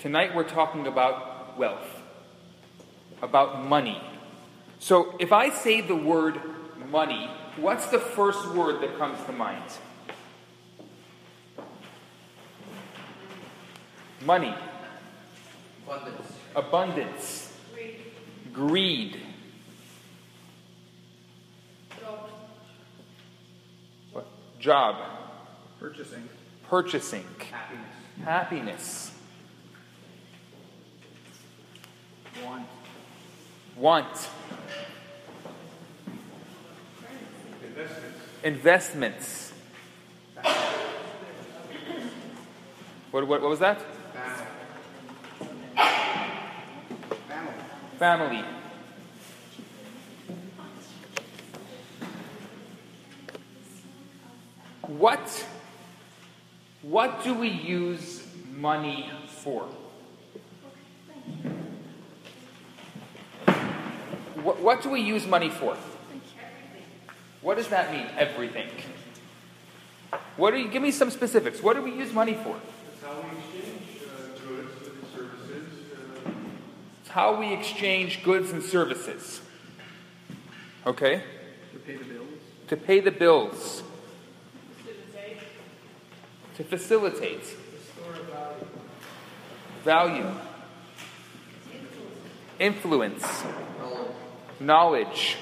Tonight we're talking about wealth, about money. So if I say the word money, what's the first word that comes to mind? Money. Abundance. Abundance. Greed. What? Job. Purchasing. Purchasing. Happiness. Happiness. Want. Want. Investments. What, what, what was that? Family. Family. What, what do we use money for? What, what do we use money for? What does that mean? Everything. What do you give me some specifics? What do we use money for? It's how we exchange uh, goods and services. Uh, It's how we exchange goods and services. Okay? To pay the bills. To pay the bills. To facilitate. Value. Influence. Knowledge.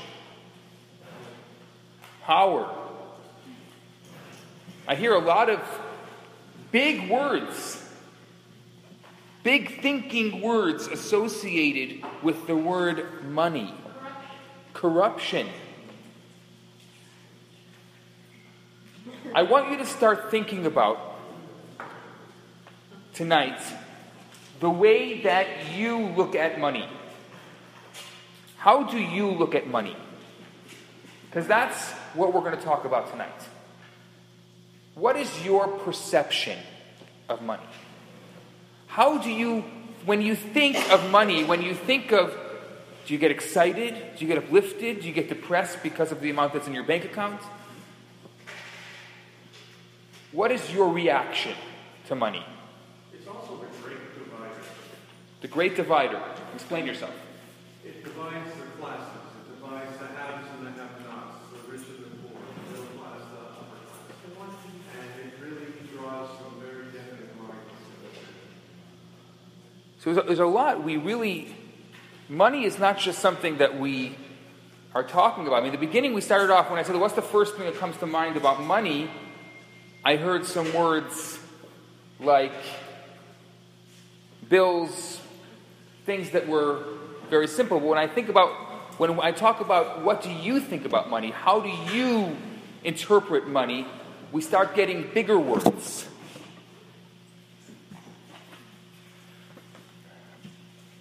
Power. I hear a lot of big words, big thinking words associated with the word money. Corruption. I want you to start thinking about tonight the way that you look at money. How do you look at money? Because that's what we're going to talk about tonight. What is your perception of money? How do you, when you think of money, when you think of, do you get excited? Do you get uplifted? Do you get depressed because of the amount that's in your bank account? What is your reaction to money? it's also the great divider. The great divider. Explain yourself. It divides the classes. It divides the haves and the have-nots, the rich and the poor, the middle class, the upper class. And it really draws some very definite lines. So there's a, lot we really. Money is not just something that we are talking about. I mean, the beginning we started off when I said, "What's the first thing that comes to mind about money?" I heard some words like bills, things that were very simple. But when I think about, when I talk about what do you think about money, how do you interpret money, we start getting bigger words.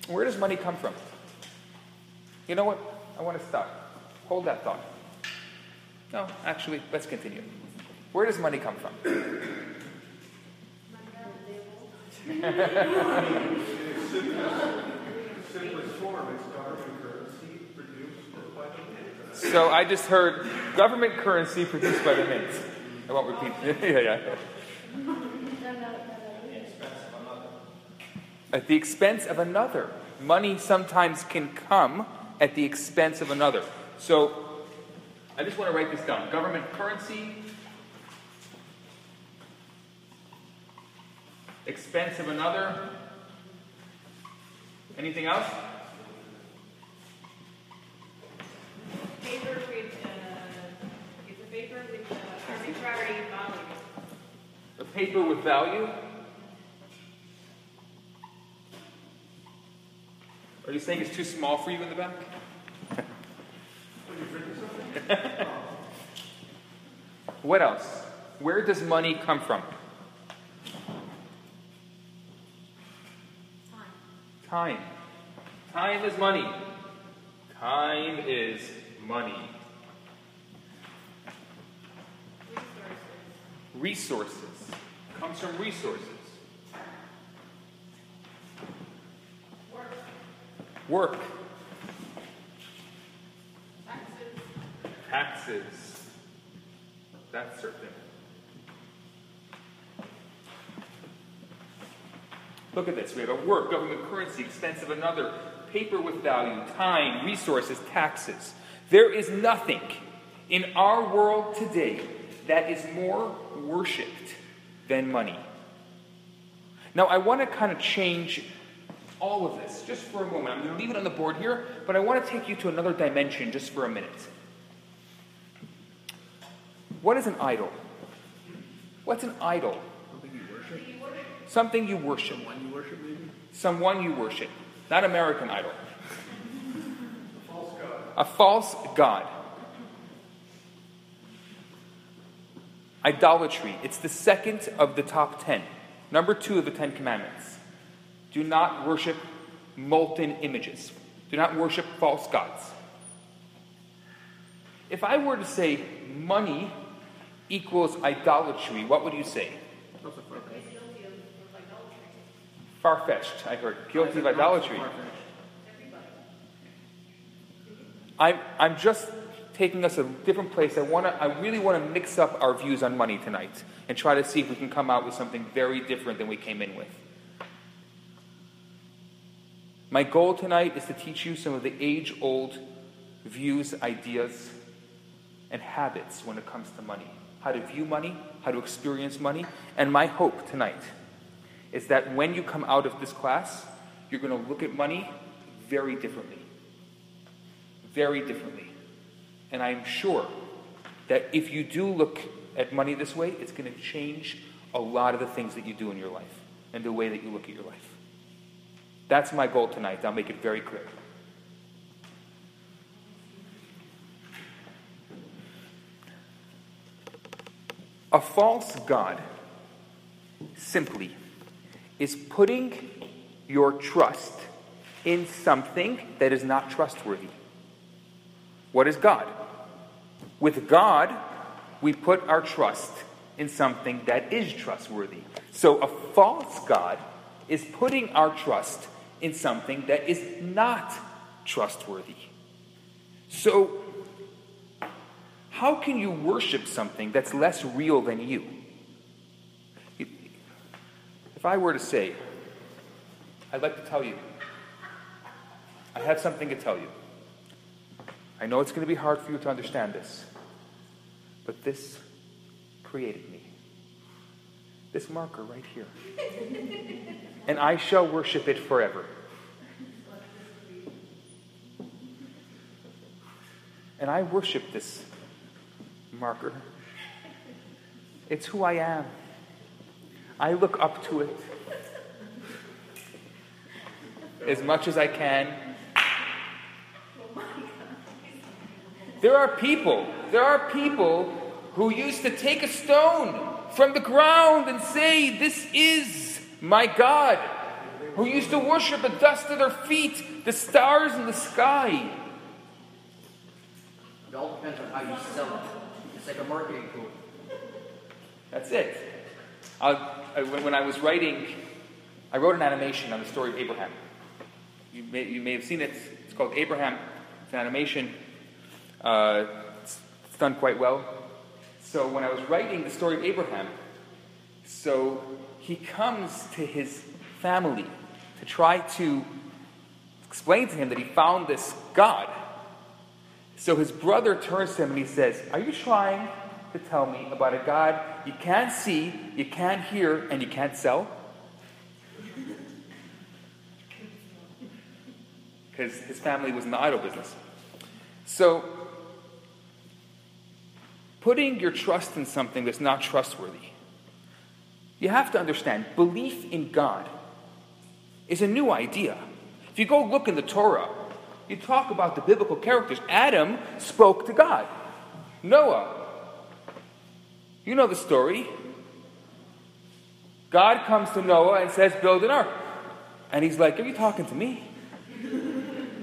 Where does money come from? You know what? I want to stop. Hold that thought. No, actually, let's continue. Where does money come from? So I just heard government currency produced by the mint. I won't repeat. yeah, yeah. At the expense of another. Money sometimes can come at the expense of another. So I just want to write this down. Government currency, expense of another. Anything else? Paper with, uh, it's a paper with uh, arbitrary value. A paper with value? Are you saying it's too small for you in the back? what else? Where does money come from? Time. Time Time is money. Time is money. Resources. Resources. Comes from resources. Work. Work. Taxes. Taxes. That's certain. Look at this. We have a work, government currency, expense of another, paper with value, time, resources, taxes. There is nothing in our world today that is more worshipped than money. Now, I want to kind of change all of this just for a moment. I'm going to leave it on the board here, but I want to take you to another dimension just for a minute. What is an idol? What's an idol? Something you worship? Something you worship. Someone you worship, maybe? Someone you worship. Not American Idol. A false god. A false god. Idolatry. It's the second of the top ten. Number two of the Ten Commandments. Do not worship molten images. Do not worship false gods. If I were to say money equals idolatry, what would you say? Far fetched, I heard. Guilty of idolatry. I'm, I'm just taking us a different place. I, wanna, I really want to mix up our views on money tonight and try to see if we can come out with something very different than we came in with. My goal tonight is to teach you some of the age old views, ideas, and habits when it comes to money. How to view money, how to experience money. And my hope tonight is that when you come out of this class, you're going to look at money very differently very differently. And I'm sure that if you do look at money this way, it's going to change a lot of the things that you do in your life and the way that you look at your life. That's my goal tonight. I'll make it very clear. A false God simply is putting your trust in something that is not trustworthy. What is God? With God, we put our trust in something that is trustworthy. So a false God is putting our trust in something that is not trustworthy. So, how can you worship something that's less real than you? If I were to say, I'd like to tell you, I have something to tell you. I know it's going to be hard for you to understand this, but this created me. This marker right here. and I shall worship it forever. And I worship this marker. It's who I am. I look up to it as much as I can. There are people, there are people who used to take a stone from the ground and say, This is my God. Who used to worship the dust of their feet, the stars in the sky. It all depends on how you sell it. It's like a marketing tool. That's it. I, I, when, I was writing, I wrote an animation on the story of Abraham. You may, you may have seen it. It's called Abraham. It's an animation. Uh, it's, it's done quite well. So when I was writing the story of Abraham, so he comes to his family to try to explain to him that he found this God. So his brother turns to him and he says, Are you trying to tell me about a God you can't see, you can't hear, and you can't sell? Because his family was in the idol business. So, putting your trust in something that's not trustworthy, you have to understand belief in God is a new idea. If you go look in the Torah, you talk about the biblical characters. Adam spoke to God. Noah, you know the story. God comes to Noah and says, Build an ark. And he's like, Are you talking to me?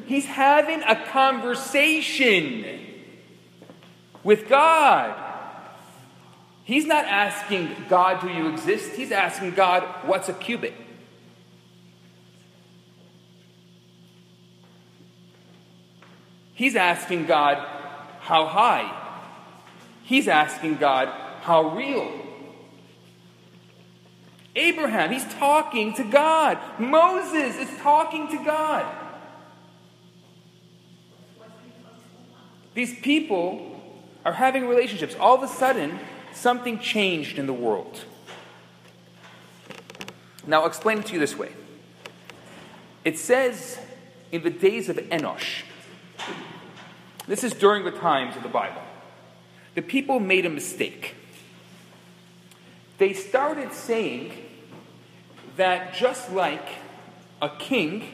He's having a conversation with God. He's not asking God, Do you exist? He's asking God, What's a cubit? He's asking God, How high? He's asking God, How real? Abraham, he's talking to God. Moses is talking to God. These people are having relationships. All of a sudden, something changed in the world. Now, I'll explain it to you this way. It says in the days of Enosh, this is during the times of the Bible, the people made a mistake. They started saying that just like a king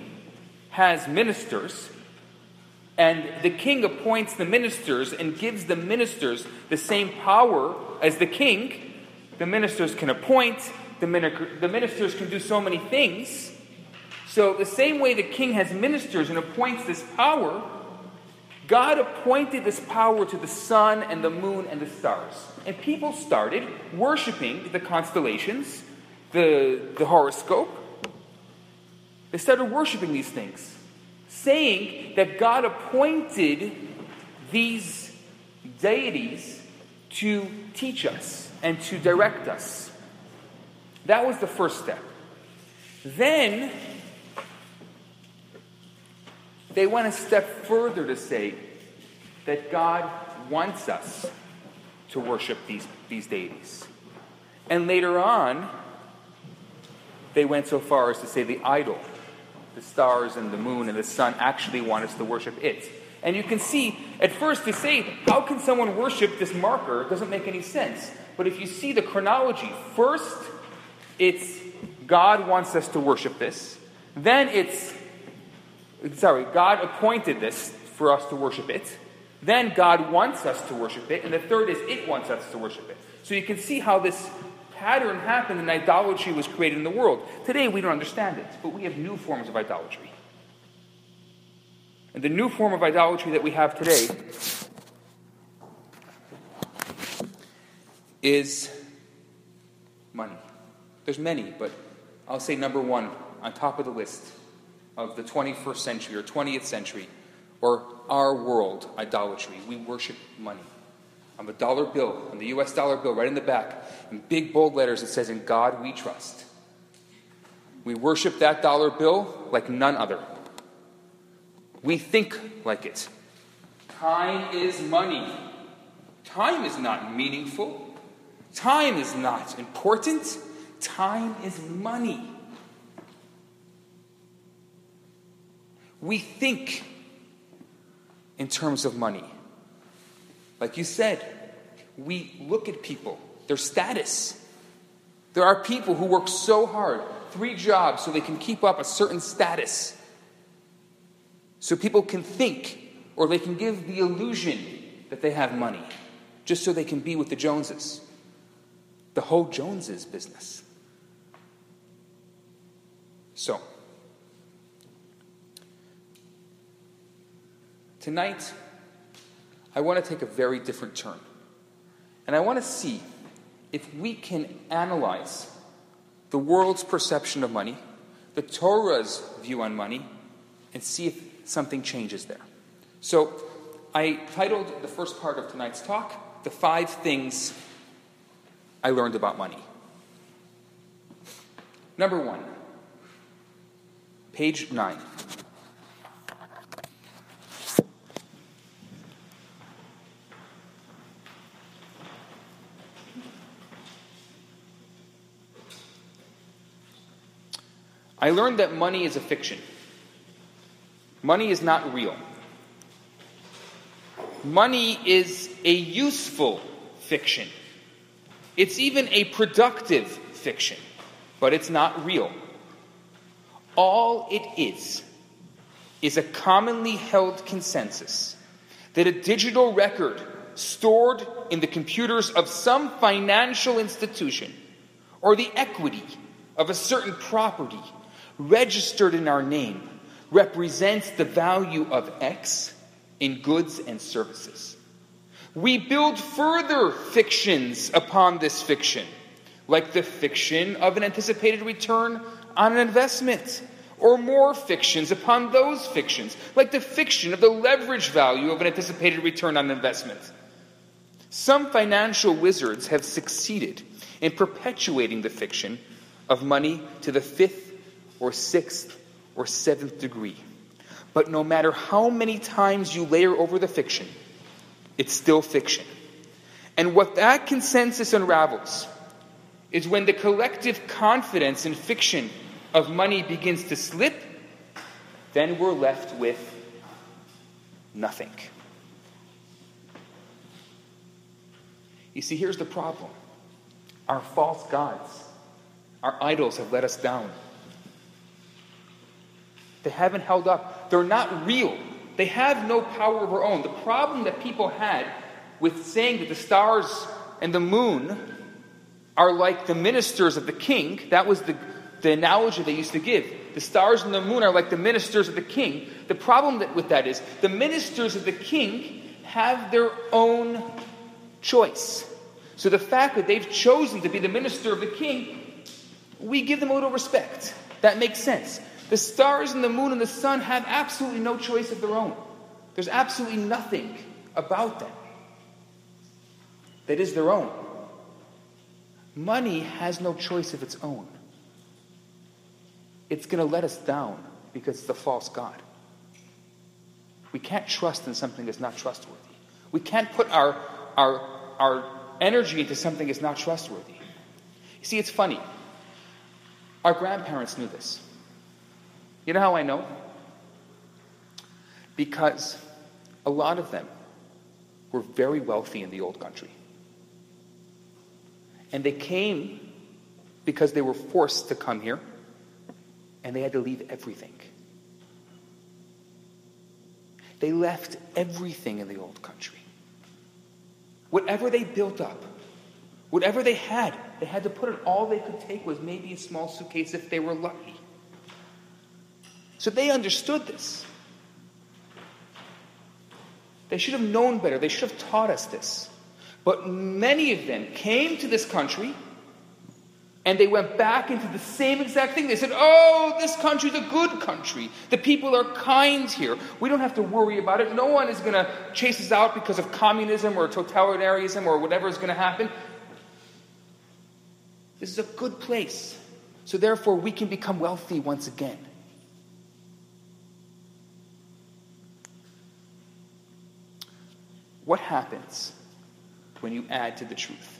has ministers, and the king appoints the ministers and gives the ministers the same power as the king, the ministers can appoint, the, ministers can do so many things. So, the same way the king has ministers and appoints this power, God appointed this power to the sun and the moon and the stars. And people started worshiping the constellations, the, the horoscope. They started worshiping these things, saying that God appointed these deities to teach us and to direct us. That was the first step. Then they went a step further to say that God wants us to worship these, these deities. And later on, they went so far as to say the idol, the stars and the moon and the sun, actually want us to worship it. And you can see, at first, to say, how can someone worship this marker? It doesn't make any sense. But if you see the chronology, first, it's God wants us to worship this. Then it's, sorry, God appointed this for us to worship it. Then God wants us to worship it. And the third is it wants us to worship it. So you can see how this pattern happened and idolatry was created in the world. Today we don't understand it, but we have new forms of idolatry. And the new form of idolatry that we have today is money. There's many, but I'll say number one on top of the list of the 21st century or 20th century or our world idolatry. We worship money. On the dollar bill, on the US dollar bill, right in the back, in big bold letters, it says, In God we trust. We worship that dollar bill like none other. We think like it. Time is money. Time is not meaningful. Time is not important. Time is money. We think in terms of money. Like you said, we look at people, their status. There are people who work so hard, three jobs, so they can keep up a certain status. So people can think, or they can give the illusion that they have money, just so they can be with the Joneses. The whole Joneses business. So, tonight, I want to take a very different turn. And I want to see if we can analyze the world's perception of money, the Torah's view on money, and see if something changes there. So, I titled the first part of tonight's talk, The Five Things I Learned About Money. Number one, page nine. I learned that money is a fiction. Money is not real. Money is a useful fiction. It's even a productive fiction, but it's not real. All it is is a commonly held consensus that a digital record stored in the computers of some financial institution or the equity of a certain property registered in our name represents the value of X in goods and services. We build further fictions upon this fiction, like the fiction of an anticipated return on an investment, or more fictions upon those fictions, like the fiction of the leverage value of an anticipated return on investment. Some financial wizards have succeeded in perpetuating the fiction of money to the fifth or sixth or seventh degree. But no matter how many times you layer over the fiction, it's still fiction. And what that consensus unravels is when the collective confidence in fiction of money begins to slip, then we're left with nothing. You see, here's the problem our false gods, our idols have let us down. They haven't held up. They're not real. They have no power of their own. The problem that people had with saying that the stars and the moon are like the ministers of the king, that was the, the analogy they used to give. The stars and the moon are like the ministers of the king. The problem that, with that is the ministers of the king have their own choice. So the fact that they've chosen to be the minister of the king, we give them a little respect. That makes sense. The stars and the moon and the sun have absolutely no choice of their own. There's absolutely nothing about them that is their own. Money has no choice of its own. It's going to let us down because it's a false God. We can't trust in something that's not trustworthy. We can't put our, our, our energy into something that's not trustworthy. You see, it's funny. Our grandparents knew this. You know how I know? Because a lot of them were very wealthy in the old country. And they came because they were forced to come here and they had to leave everything. They left everything in the old country. Whatever they built up, whatever they had, they had to put it, all they could take was maybe a small suitcase if they were lucky. So they understood this. They should have known better. They should have taught us this. But many of them came to this country and they went back into the same exact thing. They said, Oh, this country's a good country. The people are kind here. We don't have to worry about it. No one is going to chase us out because of communism or totalitarianism or whatever is going to happen. This is a good place. So, therefore, we can become wealthy once again. What happens when you add to the truth?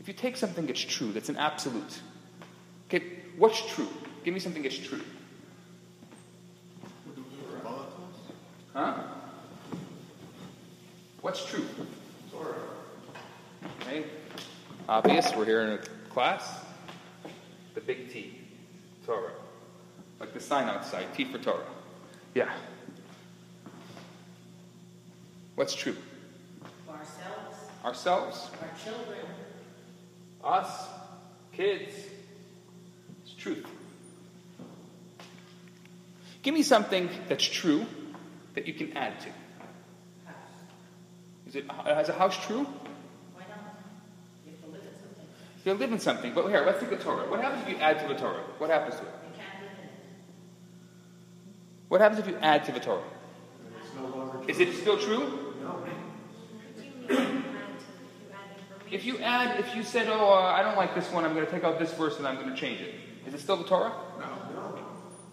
If you take something that's true, that's an absolute, okay, what's true? Give me something that's true. Huh? What's true? Torah. Okay. Obvious. We're here in a class. The big T. Torah. Like the sign outside. T for Torah. Yeah. What's true? Ourselves, Ourselves. our children, Us. Kids. It's truth. Give me something that's true that you can add to. House. Is it, uh, is a house true? why not? You have to live in something. You live in something, but here, let's think of Torah. What happens if you add to the Torah? What happens to it? You can't live in it. What happens if you add to the Torah? It's no longer true. Is it still true? No. If you add, if you said, oh, uh, I don't like this one, I'm going to take out this verse and I'm going to change it. Is it still the Torah? No.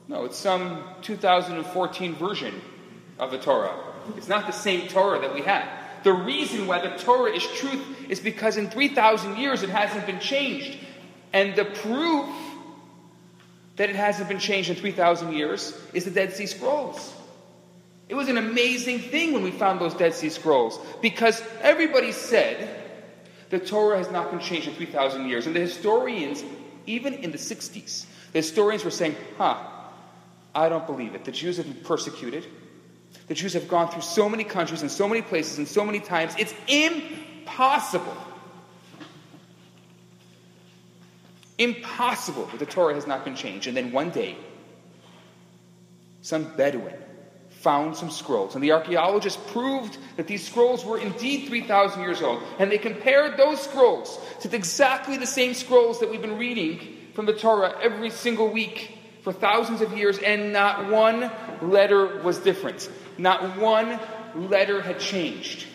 No, it's some 2014 version of the Torah. It's not the same Torah that we had. The reason why the Torah is truth is because in 3,000 years it hasn't been changed. And the proof that it hasn't been changed in 3,000 years is the Dead Sea Scrolls. It was an amazing thing when we found those Dead Sea Scrolls because everybody said the Torah has not been changed in 3,000 years. And the historians, even in the 60s, the historians were saying, huh, I don't believe it. The Jews have been persecuted. The Jews have gone through so many countries and so many places and so many times. It's impossible. Impossible that the Torah has not been changed. And then one day, some Bedouin found some scrolls. And the archaeologists proved that these scrolls were indeed 3,000 years old. And they compared those scrolls to exactly the same scrolls that we've been reading from the Torah every single week for thousands of years, and not one letter was different. Not one letter had changed.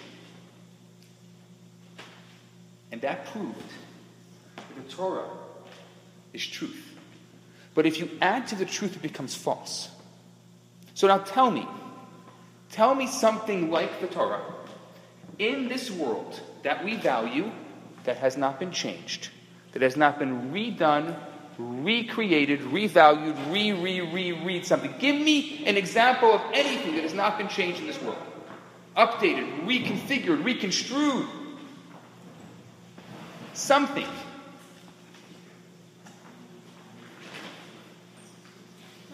And that proved that the Torah is truth. But if you add to the truth, it becomes false. So now tell me, tell me something like the Torah in this world that we value that has not been changed, that has not been redone, recreated, revalued, re, re, re, read something. Give me an example of anything that has not been changed in this world. Updated, reconfigured, reconstrued. Something.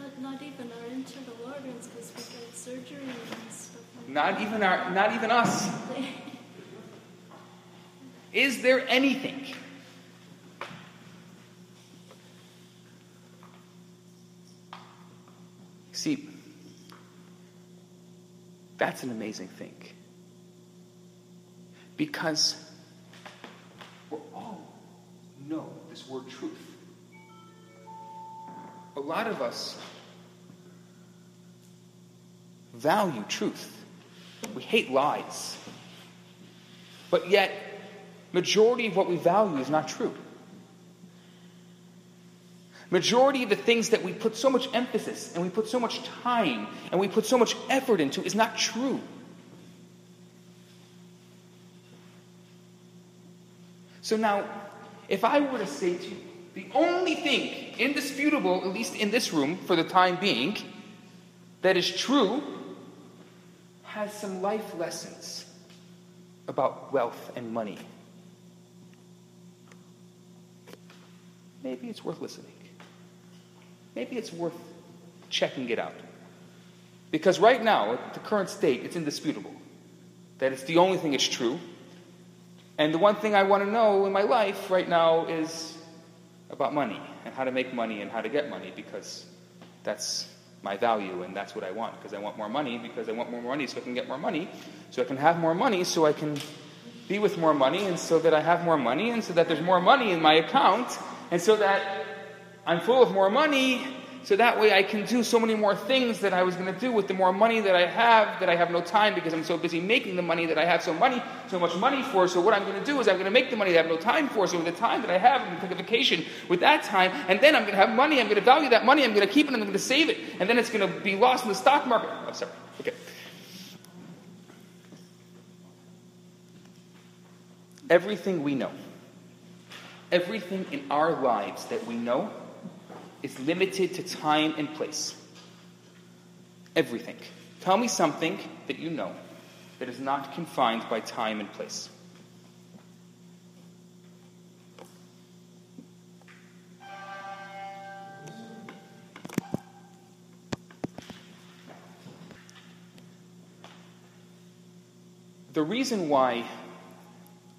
Not, not even our internal organs because we get surgery and stuff like Not even our not even us. Is there anything? See, that's an amazing thing. Because we all know this word truth. A lot of us value truth. We hate lies. But yet, majority of what we value is not true. Majority of the things that we put so much emphasis and we put so much time and we put so much effort into is not true. So now, if I were to say to you, the only thing indisputable, at least in this room for the time being, that is true has some life lessons about wealth and money. Maybe it's worth listening. Maybe it's worth checking it out. Because right now, at the current state, it's indisputable that it's the only thing that's true. And the one thing I want to know in my life right now is about money and how to make money and how to get money because that's my value and that's what I want because I want more money because I want more money so I can get more money so I can have more money so I can be with more money and so that I have more money and so that there's more money in my account and so that I'm full of more money so that way I can do so many more things that I was going to do with the more money that I have that I have no time because I'm so busy making the money that I have so money so much money for. So what I'm going to do is I'm going to make the money that I have no time for. So with the time that I have, I'm going to take a vacation with that time, and then I'm going to have money. I'm going to value that money. I'm going to keep it. and I'm going to save it, and then it's going to be lost in the stock market. Oh, sorry. Okay. Everything we know, everything in our lives that we know is limited to time and place. Everything. Tell me something that you know that is not confined by time and place. The reason why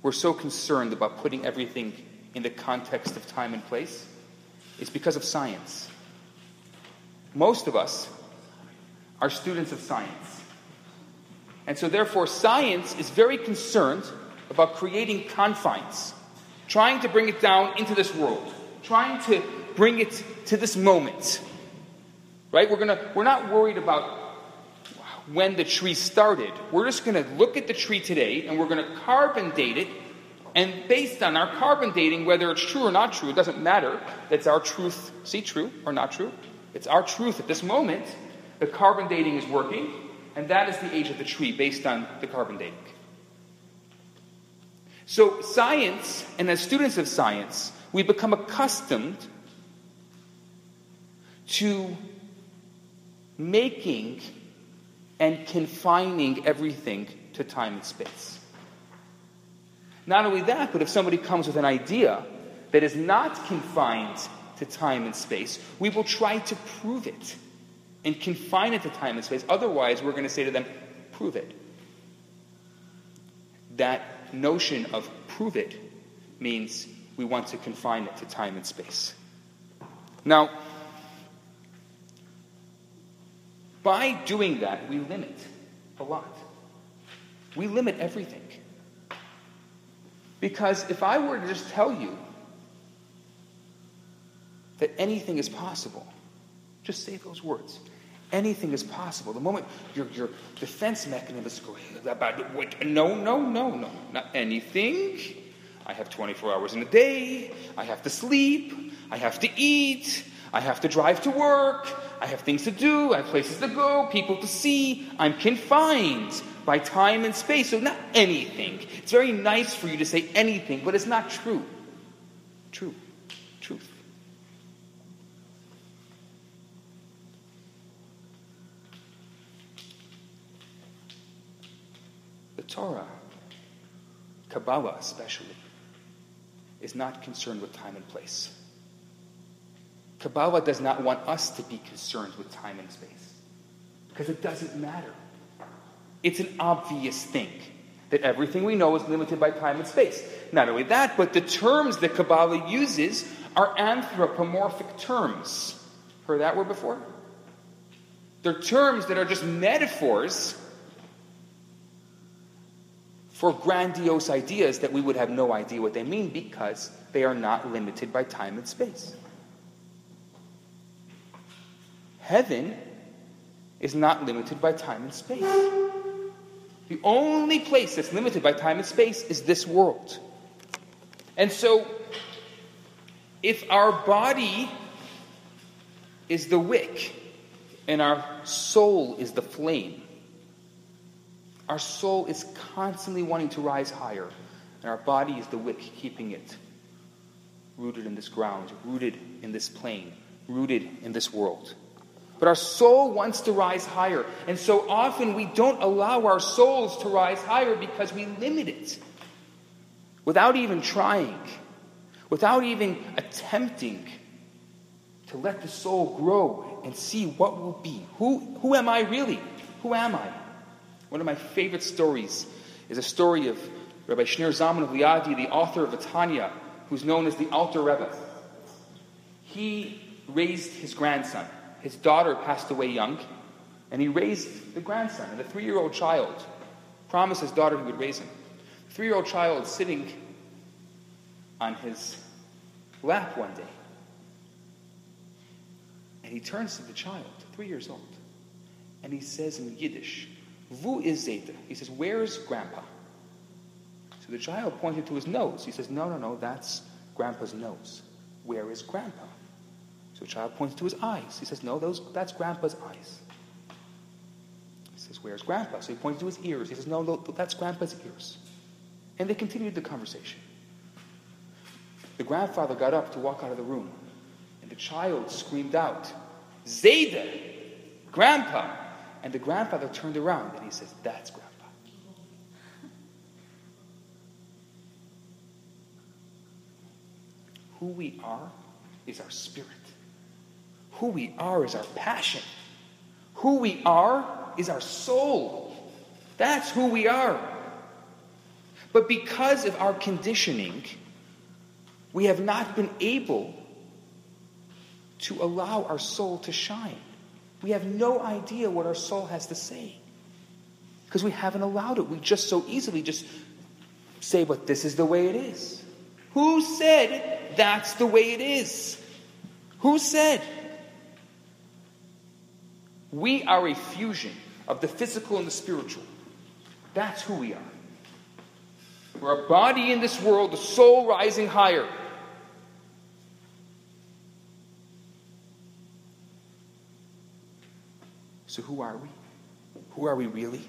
we're so concerned about putting everything in the context of time and place is because of science. Most of us are students of science. And so, therefore, science is very concerned about creating confines, trying to bring it down into this world, trying to bring it to this moment. Right? We're, gonna, we're not worried about when the tree started. We're just going to look at the tree today and we're going to carbon date it. And based on our carbon dating, whether it's true or not true, it doesn't matter. That's our truth. See, true or not true? It's our truth at this moment. The carbon dating is working, and that is the age of the tree based on the carbon dating. So, science, and as students of science, we become accustomed to making and confining everything to time and space. Not only that, but if somebody comes with an idea that is not confined to time and space, we will try to prove it and confine it to time and space. Otherwise, we're going to say to them, prove it. That notion of prove it means we want to confine it to time and space. Now, by doing that, we limit a lot. We limit everything. Because if I were to just tell you that anything is possible, just say those words. Anything is possible. The moment your, your defense mechanisms go about what, no, no, no, no, not anything. I have 24 hours in a day. I have to sleep. I have to eat, I have to drive to work, I have things to do, I have places to go, people to see. I'm confined by time and space. So, not anything. It's very nice for you to say anything, but it's not true. True. Truth. The Torah, Kabbalah especially, is not concerned with time and place. Kabbalah does not want us to be concerned with time and space because it doesn't matter. It's an obvious thing that everything we know is limited by time and space. Not only that, but the terms that Kabbalah uses are anthropomorphic terms. Heard that word before? They're terms that are just metaphors for grandiose ideas that we would have no idea what they mean because they are not limited by time and space. Heaven is not limited by time and space. The only place that's limited by time and space is this world. And so, if our body is the wick and our soul is the flame, our soul is constantly wanting to rise higher, and our body is the wick keeping it rooted in this ground, rooted in this plane, rooted in this world. But our soul wants to rise higher. And so often we don't allow our souls to rise higher because we limit it without even trying, without even attempting to let the soul grow and see what will be. Who, who am I really? Who am I? One of my favorite stories is a story of Rabbi Shneur Zalman of Liadi, the author of the Tanya, who's known as the Alter Rebbe. He raised his grandson. His daughter passed away young, and he raised the grandson. And the three year old child promised his daughter he would raise him. Three year old child sitting on his lap one day. And he turns to the child, three years old, and he says in Yiddish, Vu is Zayda. He says, Where's Grandpa? So the child pointed to his nose. He says, No, no, no, that's Grandpa's nose. Where is Grandpa? The child points to his eyes. He says, No, those, that's Grandpa's eyes. He says, Where's Grandpa? So he points to his ears. He says, No, no that's Grandpa's ears. And they continued the conversation. The grandfather got up to walk out of the room, and the child screamed out, Zayda, Grandpa. And the grandfather turned around and he says, That's Grandpa. Who we are is our spirit. Who we are is our passion. Who we are is our soul. That's who we are. But because of our conditioning, we have not been able to allow our soul to shine. We have no idea what our soul has to say because we haven't allowed it. We just so easily just say, but this is the way it is. Who said that's the way it is? Who said? We are a fusion of the physical and the spiritual. That's who we are. We're a body in this world, the soul rising higher. So, who are we? Who are we really?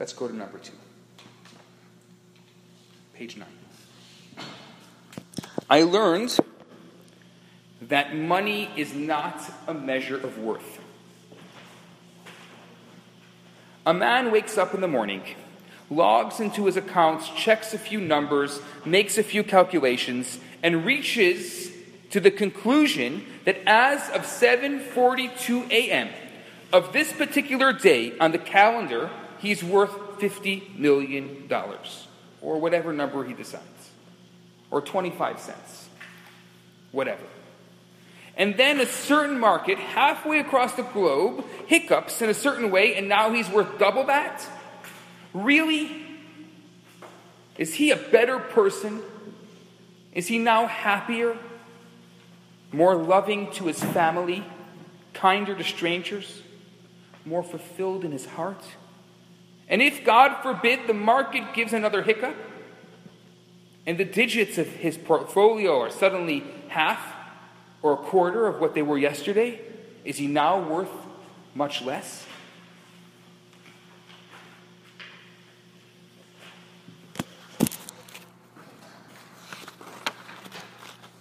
Let's go to number two. Page nine. I learned that money is not a measure of worth. A man wakes up in the morning, logs into his accounts, checks a few numbers, makes a few calculations, and reaches to the conclusion that as of 7:42 a.m. of this particular day on the calendar, he's worth 50 million dollars or whatever number he decides or 25 cents. Whatever. And then a certain market halfway across the globe hiccups in a certain way and now he's worth double that? Really? Is he a better person? Is he now happier, more loving to his family, kinder to strangers, more fulfilled in his heart? And if, God forbid, the market gives another hiccup, and the digits of his portfolio are suddenly half or a quarter of what they were yesterday, is he now worth much less?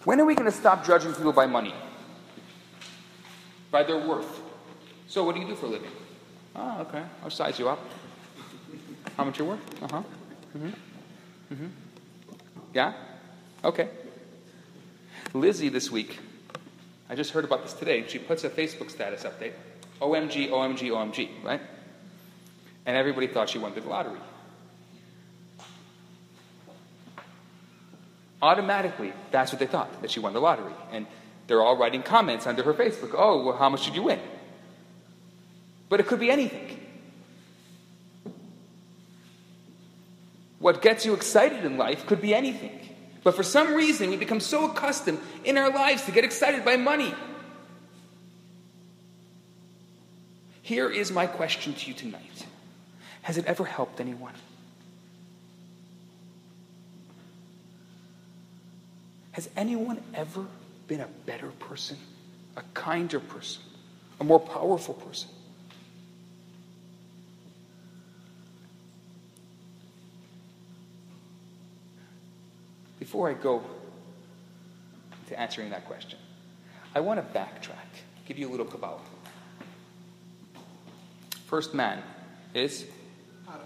When are we going to stop judging people by money? By their worth. So, what do you do for a living? Oh, okay. I'll size you up. How much you're worth? Uh huh. Mm-hmm. Mm-hmm. Yeah? Okay. Lizzie this week, I just heard about this today. She puts a Facebook status update OMG, OMG, OMG, right? And everybody thought she won the lottery. Automatically, that's what they thought, that she won the lottery. And they're all writing comments under her Facebook. Oh, well, how much did you win? But it could be anything. What gets you excited in life could be anything. But for some reason, we become so accustomed in our lives to get excited by money. Here is my question to you tonight Has it ever helped anyone? Has anyone ever been a better person, a kinder person, a more powerful person? Before I go to answering that question, I want to backtrack, give you a little Kabbalah. First man is Adam.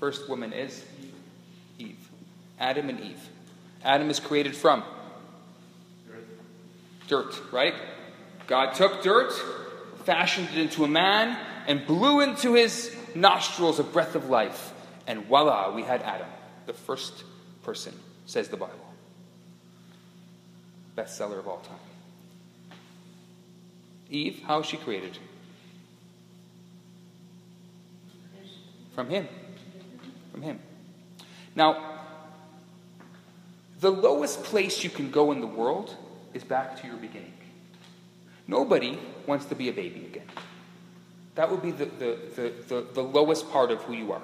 First woman is Eve. Adam and Eve. Adam is created from Dirt. dirt, right? God took dirt, fashioned it into a man, and blew into his nostrils a breath of life. And voila, we had Adam, the first person, says the Bible. Bestseller of all time. Eve, how she created? From him. From him. Now, the lowest place you can go in the world is back to your beginning. Nobody wants to be a baby again. That would be the, the, the, the, the lowest part of who you are.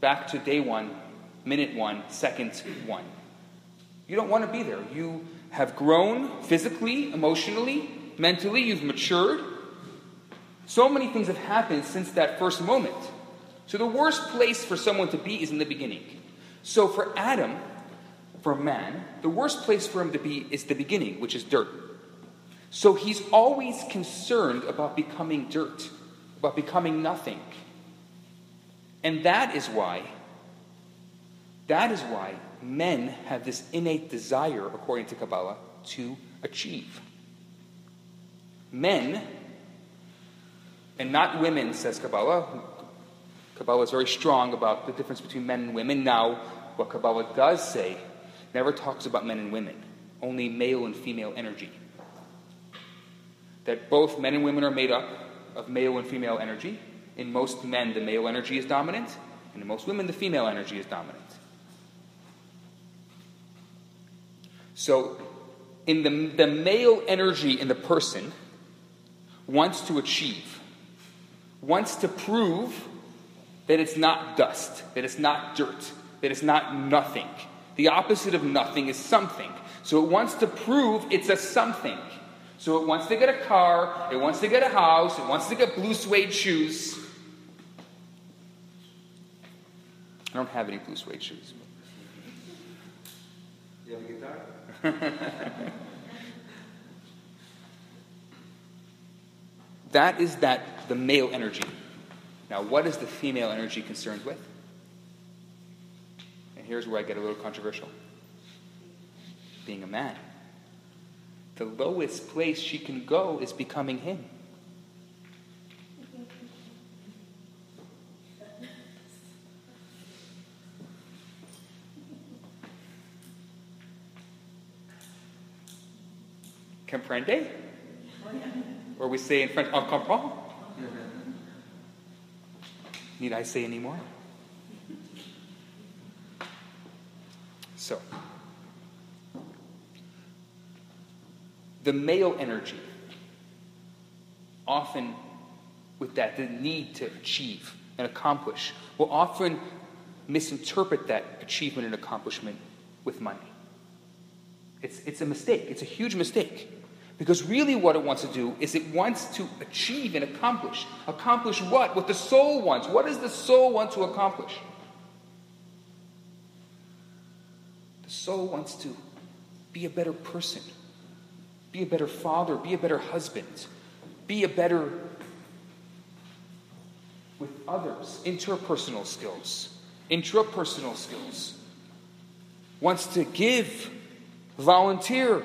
Back to day one, minute one, second one. You don't want to be there. You have grown physically, emotionally, mentally, you've matured. So many things have happened since that first moment. So the worst place for someone to be is in the beginning. So for Adam, for man, the worst place for him to be is the beginning, which is dirt. So he's always concerned about becoming dirt, about becoming nothing. And that is why, that is why men have this innate desire, according to Kabbalah, to achieve. Men, and not women, says Kabbalah. Kabbalah is very strong about the difference between men and women. Now, what Kabbalah does say never talks about men and women, only male and female energy. That both men and women are made up of male and female energy. In most men, the male energy is dominant, and in most women, the female energy is dominant. So, in the, the male energy in the person wants to achieve, wants to prove that it's not dust, that it's not dirt, that it's not nothing, the opposite of nothing is something. So it wants to prove it's a something. So it wants to get a car, it wants to get a house, it wants to get blue suede shoes. I don't have any blue suede shoes. You have a guitar? that is that the male energy. Now, what is the female energy concerned with? And here's where I get a little controversial being a man. The lowest place she can go is becoming him. Comprende? Or we say in French, en comprend? Need I say any more? So, the male energy, often with that, the need to achieve, and accomplish will often misinterpret that achievement and accomplishment with money. It's, it's a mistake. It's a huge mistake. Because really, what it wants to do is it wants to achieve and accomplish. Accomplish what? What the soul wants. What does the soul want to accomplish? The soul wants to be a better person, be a better father, be a better husband, be a better with others, interpersonal skills, intrapersonal skills. Wants to give, volunteer,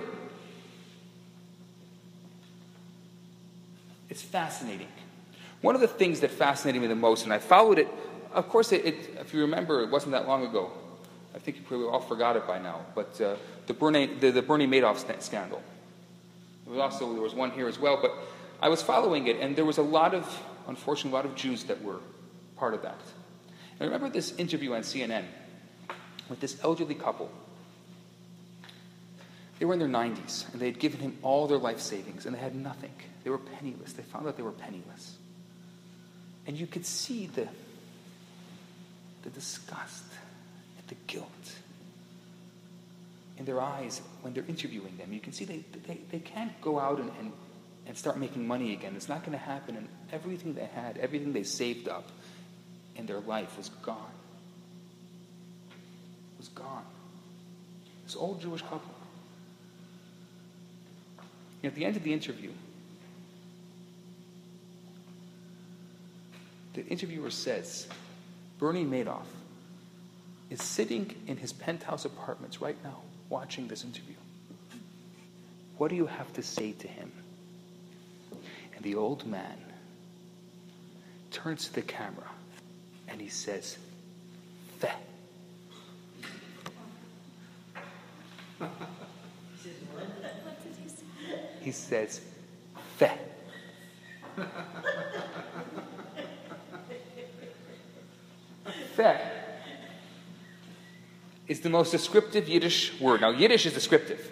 It's fascinating. One of the things that fascinated me the most, and I followed it, of course, it, it, if you remember, it wasn't that long ago. I think you probably all forgot it by now, but uh, the, Bernie, the, the Bernie Madoff scandal. There was also there was one here as well, but I was following it, and there was a lot of, unfortunately, a lot of Jews that were part of that. And I remember this interview on CNN with this elderly couple. They were in their 90s, and they had given him all their life savings, and they had nothing. They were penniless. They found out they were penniless. And you could see the, the disgust and the guilt in their eyes when they're interviewing them. You can see they, they, they can't go out and, and, and start making money again. It's not going to happen. And everything they had, everything they saved up in their life was gone. Was gone. This old Jewish couple. at the end of the interview, the interviewer says Bernie Madoff is sitting in his penthouse apartments right now watching this interview. What do you have to say to him? And the old man turns to the camera and he says, Feh. he says, Feh. Feh is the most descriptive Yiddish word. Now, Yiddish is descriptive,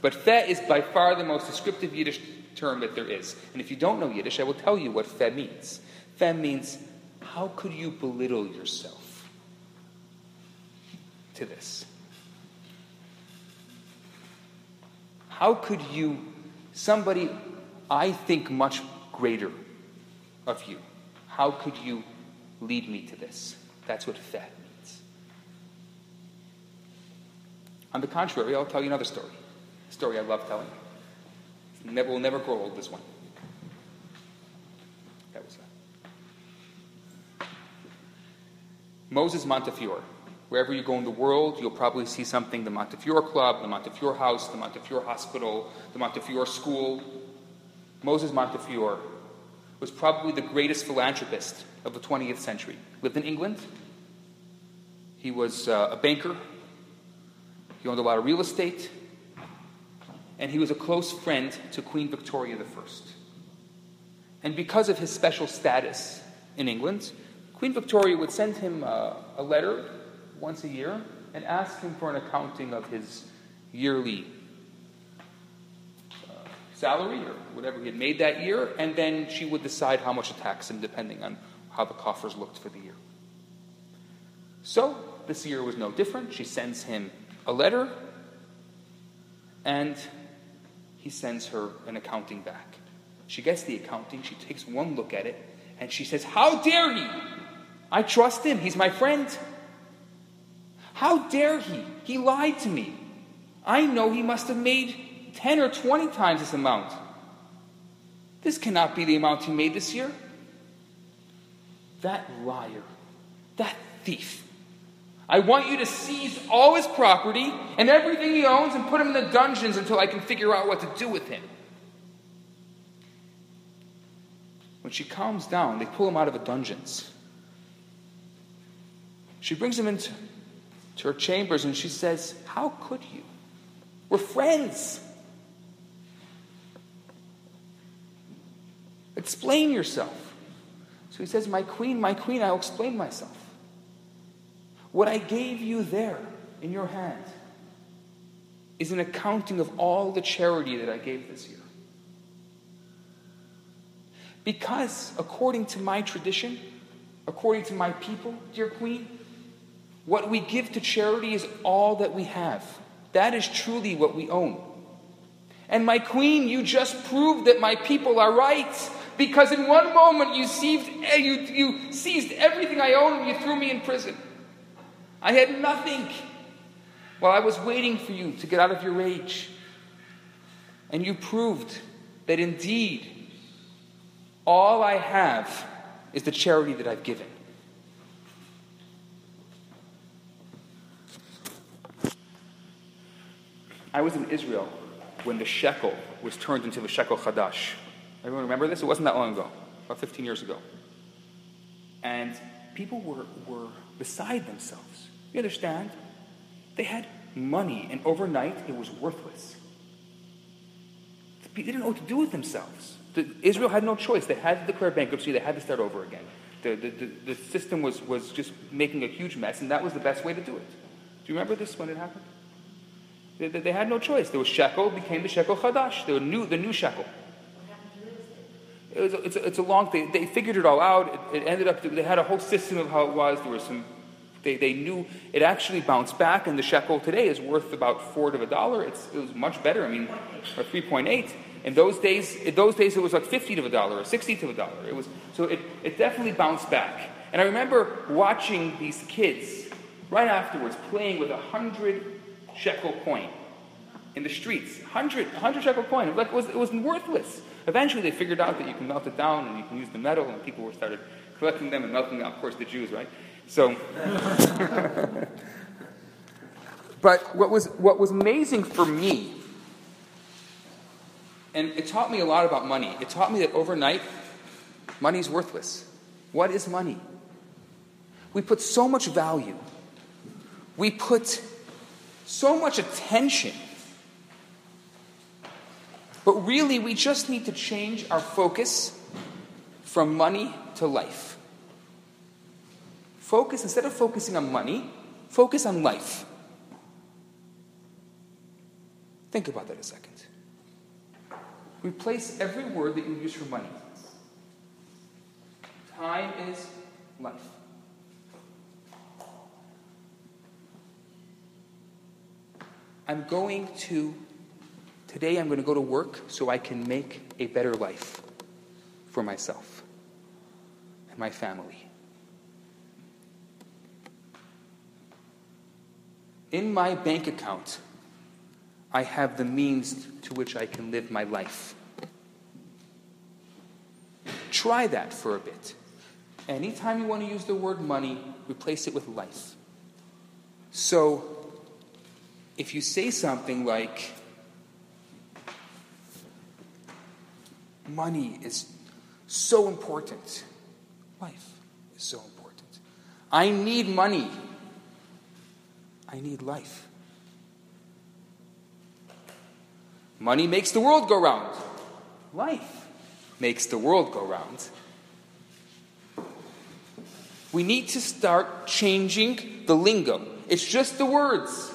but Feh is by far the most descriptive Yiddish term that there is. And if you don't know Yiddish, I will tell you what Feh means. Feh means, how could you belittle yourself to this? How could you, somebody I think much greater of you, how could you lead me to this? That's what feh means. On the contrary, I'll tell you another story. A story I love telling. Never, will never grow old, this one. That was that. Moses Montefiore. Wherever you go in the world, you'll probably see something the Montefiore Club, the Montefiore House, the Montefiore Hospital, the Montefiore School. Moses Montefiore was probably the greatest philanthropist of the 20th century. Lived in England. He was uh, a banker. He owned a lot of real estate. And he was a close friend to Queen Victoria I. And because of his special status in England, Queen Victoria would send him uh, a letter once a year and ask him for an accounting of his yearly uh, salary or whatever he had made that year, and then she would decide how much to tax him depending on how the coffers looked for the year. So, this year was no different. She sends him a letter, and he sends her an accounting back. She gets the accounting, she takes one look at it, and she says, How dare he? I trust him, he's my friend. How dare he? He lied to me. I know he must have made 10 or 20 times this amount. This cannot be the amount he made this year. That liar, that thief. I want you to seize all his property and everything he owns and put him in the dungeons until I can figure out what to do with him. When she calms down, they pull him out of the dungeons. She brings him into to her chambers and she says, How could you? We're friends. Explain yourself. So he says, My queen, my queen, I'll explain myself. What I gave you there in your hand is an accounting of all the charity that I gave this year. Because, according to my tradition, according to my people, dear Queen, what we give to charity is all that we have. That is truly what we own. And my Queen, you just proved that my people are right. Because in one moment you seized, eh, you, you seized everything I owned and you threw me in prison. I had nothing while I was waiting for you to get out of your rage. And you proved that indeed all I have is the charity that I've given. I was in Israel when the shekel was turned into the shekel chadash. Everyone remember this? It wasn't that long ago, about 15 years ago. And people were, were beside themselves. You understand? They had money, and overnight it was worthless. They didn't know what to do with themselves. The, Israel had no choice. They had to declare bankruptcy, they had to start over again. The, the, the, system was, was just making a huge mess, and that was the best way to do it. Do you remember this when it happened? They, they, they had no choice. There was shekel, became the shekel chadash, the new, the new shekel. It was a, it's, a, it's a long thing. They figured it all out. It, it, ended up, they had a whole system of how it was. There was some, they, they knew it actually bounced back, and the shekel today is worth about four to a dollar. It's, it was much better. I mean, or 3.8. In those days, in those days, it was like 50 to a dollar or 60 to a dollar. It was, so it, it definitely bounced back. And I remember watching these kids right afterwards playing with a hundred shekel coin in the streets. 100, 100 shekel coin. Like, it, was, it was worthless. Eventually, they figured out that you can melt it down and you can use the metal, and people were started collecting them and melting them. Of course, the Jews, right? So, but what was what was amazing for me, and it taught me a lot about money. It taught me that overnight, money is worthless. What is money? We put so much value. We put so much attention but really, we just need to change our focus from money to life. Focus, instead of focusing on money, focus on life. Think about that a second. Replace every word that you use for money. Time is life. I'm going to Today I'm going to go to work so I can make a better life for myself and my family. In my bank account, I have the means to which I can live my life. Try that for a bit. Anytime you want to use the word money, replace it with life. So, if you say something like, Money is so important. Life is so important. I need money. I need life. Money makes the world go round. Life makes the world go round. We need to start changing the lingo. It's just the words.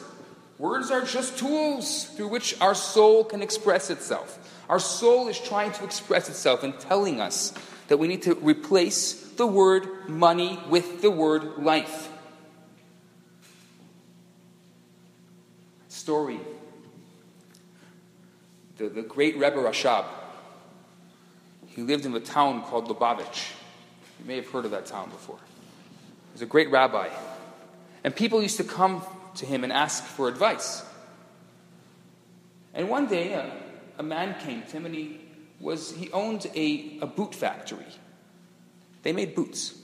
Words are just tools through which our soul can express itself. Our soul is trying to express itself and telling us that we need to replace the word money with the word life. Story. The, the great Rebbe Rashab. He lived in a town called Lubavitch. You may have heard of that town before. He was a great rabbi. And people used to come to him and ask for advice. And one day, uh, a man came to him and he was he owned a, a boot factory. They made boots.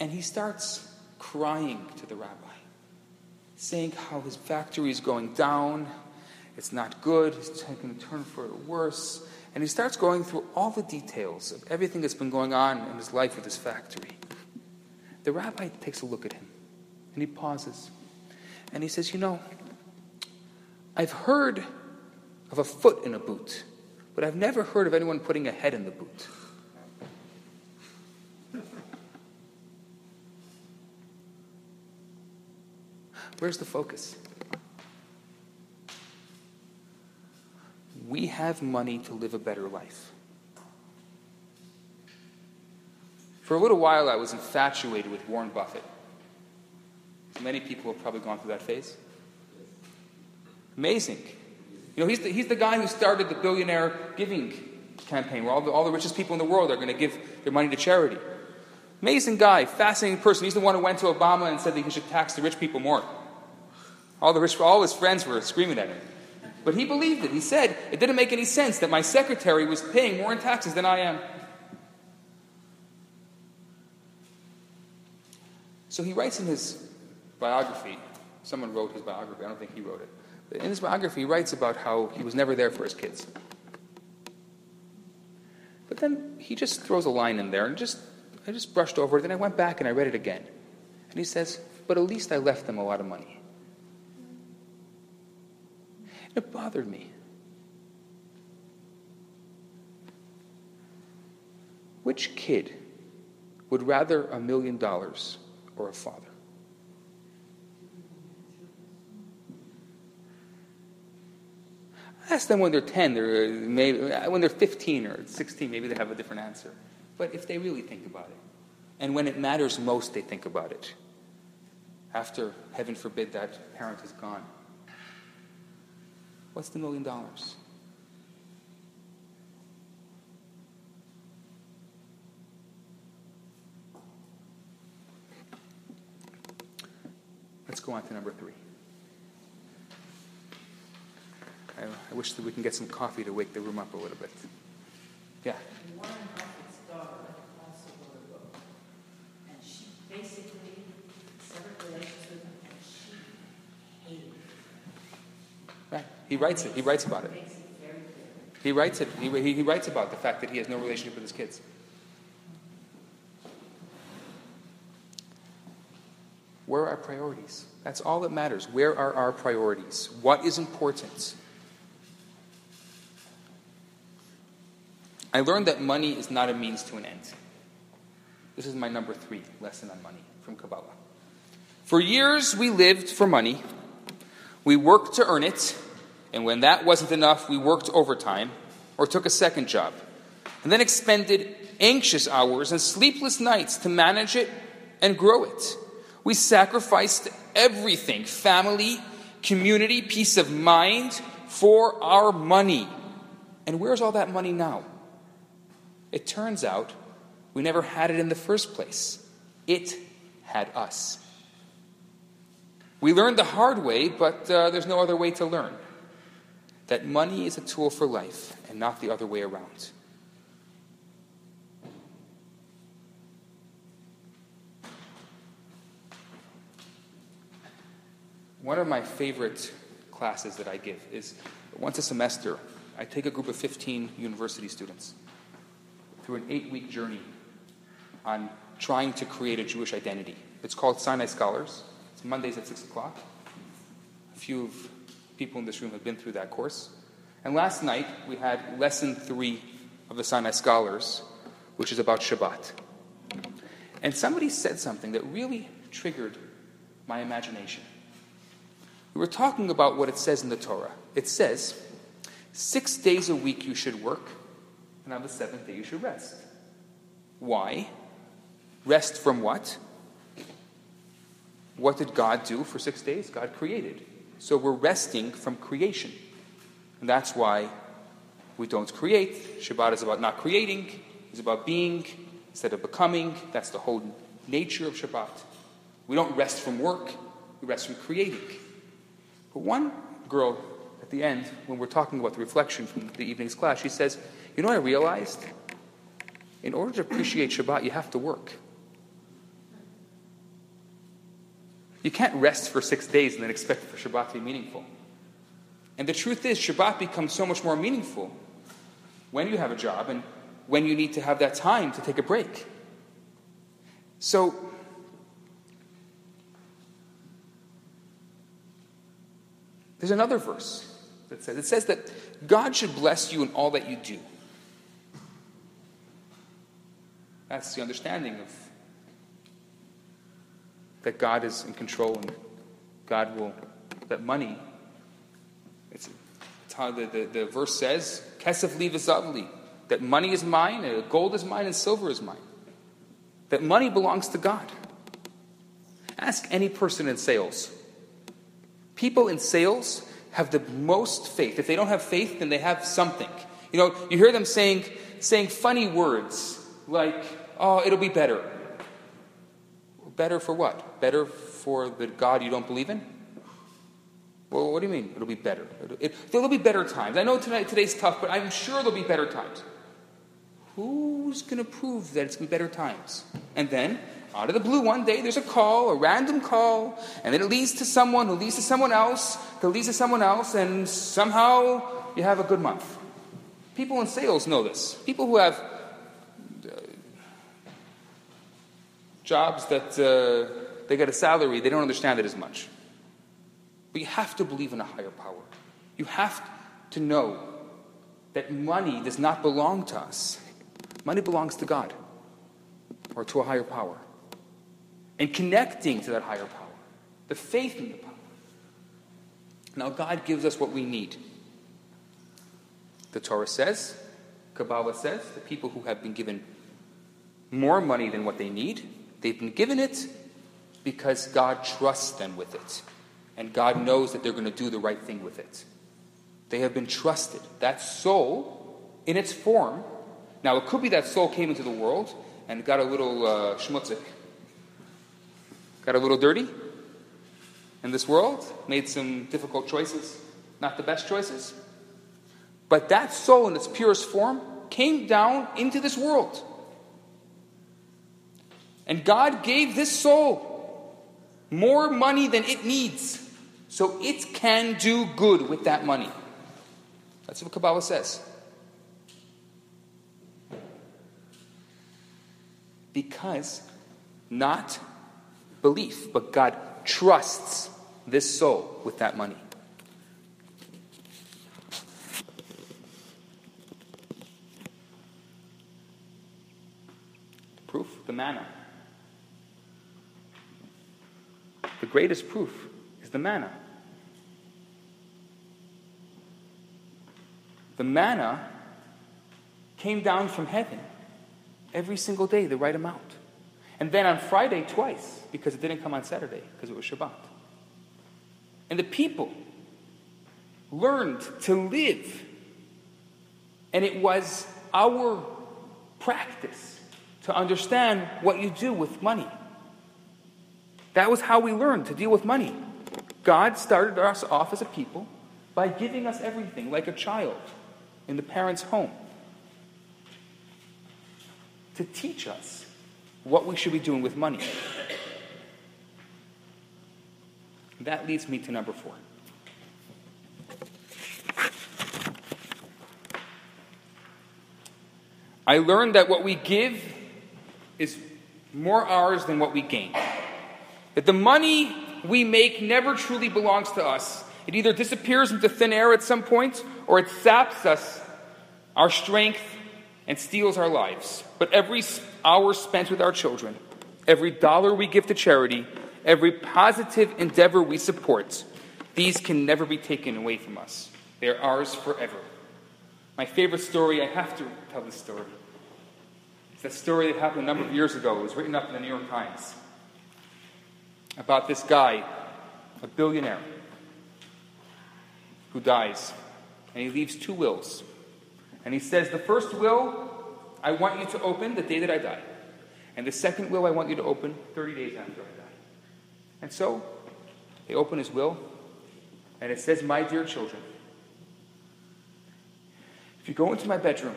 And he starts crying to the rabbi, saying how his factory is going down, it's not good, it's taking a turn for worse. And he starts going through all the details of everything that's been going on in his life with his factory. The rabbi takes a look at him and he pauses and he says, You know, I've heard of a foot in a boot, but I've never heard of anyone putting a head in the boot. Where's the focus? We have money to live a better life. For a little while, I was infatuated with Warren Buffett. Many people have probably gone through that phase. Amazing. You know, he's the, he's the guy who started the billionaire giving campaign, where all the, all the richest people in the world are going to give their money to charity. Amazing guy, fascinating person. He's the one who went to Obama and said that he should tax the rich people more. All the rich, all his friends were screaming at him. But he believed it. He said it didn't make any sense that my secretary was paying more in taxes than I am. So he writes in his biography, someone wrote his biography, I don't think he wrote it. But in his biography, he writes about how he was never there for his kids. But then he just throws a line in there and just I just brushed over it, then I went back and I read it again. And he says, But at least I left them a lot of money. It bothered me. Which kid would rather a million dollars or a father? Ask them when they're 10, they're uh, maybe, uh, when they're 15 or 16, maybe they have a different answer. But if they really think about it, and when it matters most, they think about it, after, heaven forbid, that parent is gone, what's the million dollars? Let's go on to number three. I, I wish that we can get some coffee to wake the room up a little bit. Yeah. Warren Buffett's daughter also wrote a book, and she basically severed relations with him, and she hated him. Right. He writes it. He writes about it. He writes it. He, he, he writes about the fact that he has no relationship with his kids. Where are our priorities? That's all that matters. Where are our priorities? What is important? I learned that money is not a means to an end. This is my number three lesson on money from Kabbalah. For years, we lived for money. We worked to earn it. And when that wasn't enough, we worked overtime or took a second job. And then expended anxious hours and sleepless nights to manage it and grow it. We sacrificed everything family, community, peace of mind for our money. And where's all that money now? It turns out we never had it in the first place. It had us. We learned the hard way, but uh, there's no other way to learn. That money is a tool for life and not the other way around. One of my favorite classes that I give is once a semester, I take a group of 15 university students through an eight week journey on trying to create a Jewish identity. It's called Sinai Scholars. It's Mondays at 6 o'clock. A few of people in this room have been through that course. And last night, we had lesson three of the Sinai Scholars, which is about Shabbat. And somebody said something that really triggered my imagination. We were talking about what it says in the Torah. It says, six days a week you should work, and on the seventh day you should rest. Why? Rest from what? What did God do for six days? God created. So we're resting from creation. And that's why we don't create. Shabbat is about not creating, it's about being instead of becoming. That's the whole nature of Shabbat. We don't rest from work, we rest from creating. But one girl at the end, when we're talking about the reflection from the evening's class, she says, You know what I realized? In order to appreciate Shabbat, you have to work. You can't rest for six days and then expect for Shabbat to be meaningful. And the truth is, Shabbat becomes so much more meaningful when you have a job and when you need to have that time to take a break. So, there's another verse that says it says that God should bless you in all that you do. That's the understanding of that God is in control and God will, that money, it's, it's how the, the, the verse says, Kesef v'zavli, that money is mine, and gold is mine, and silver is mine. that money belongs to God. Ask any person in sales. People in sales have the most faith. If they don't have faith, then they have something. You know, you hear them saying, saying funny words like, oh, it'll be better. Better for what? Better for the God you don't believe in? Well, what do you mean? It'll be better. It, there'll be better times. I know tonight, today's tough, but I'm sure there'll be better times. Who's going to prove that it's going to be better times? And then, out of the blue, one day there's a call, a random call, and then it leads to someone who leads to someone else, who leads to someone else, and somehow you have a good month. People in sales know this. People who have uh, jobs that uh, they get a salary, they don't understand it as much. But you have to believe in a higher power. You have to know that money does not belong to us. Money belongs to God or to a higher power. And connecting to that higher power, the faith in the power. Now, God gives us what we need. The Torah says, Kabbalah says, the people who have been given more money than what they need, they've been given it because God trusts them with it. And God knows that they're going to do the right thing with it. They have been trusted. That soul, in its form, now it could be that soul came into the world and got a little uh, schmutzig, got a little dirty in this world, made some difficult choices, not the best choices. But that soul, in its purest form, came down into this world. And God gave this soul more money than it needs so it can do good with that money. That's what Kabbalah says. Because not belief, but God trusts this soul with that money. Proof the manna. The greatest proof is the manna. The manna came down from heaven every single day, the right amount. And then on Friday, twice, because it didn't come on Saturday, because it was Shabbat. And the people learned to live. And it was our practice to understand what you do with money. That was how we learned to deal with money. God started us off as a people by giving us everything, like a child in the parent's home, to teach us what we should be doing with money. That leads me to number four. I learned that what we give is more ours than what we gain. That the money we make never truly belongs to us. It either disappears into thin air at some point or it saps us, our strength, and steals our lives. But every hour spent with our children, every dollar we give to charity, every positive endeavor we support, these can never be taken away from us. They are ours forever. My favorite story, I have to tell this story. It's a story that happened a number of years ago. It was written up in the New York Times about this guy, a billionaire, who dies. And he leaves two wills. And he says, The first will I want you to open the day that I die. And the second will I want you to open 30 days after I die. And so they open his will, and it says, My dear children, if you go into my bedroom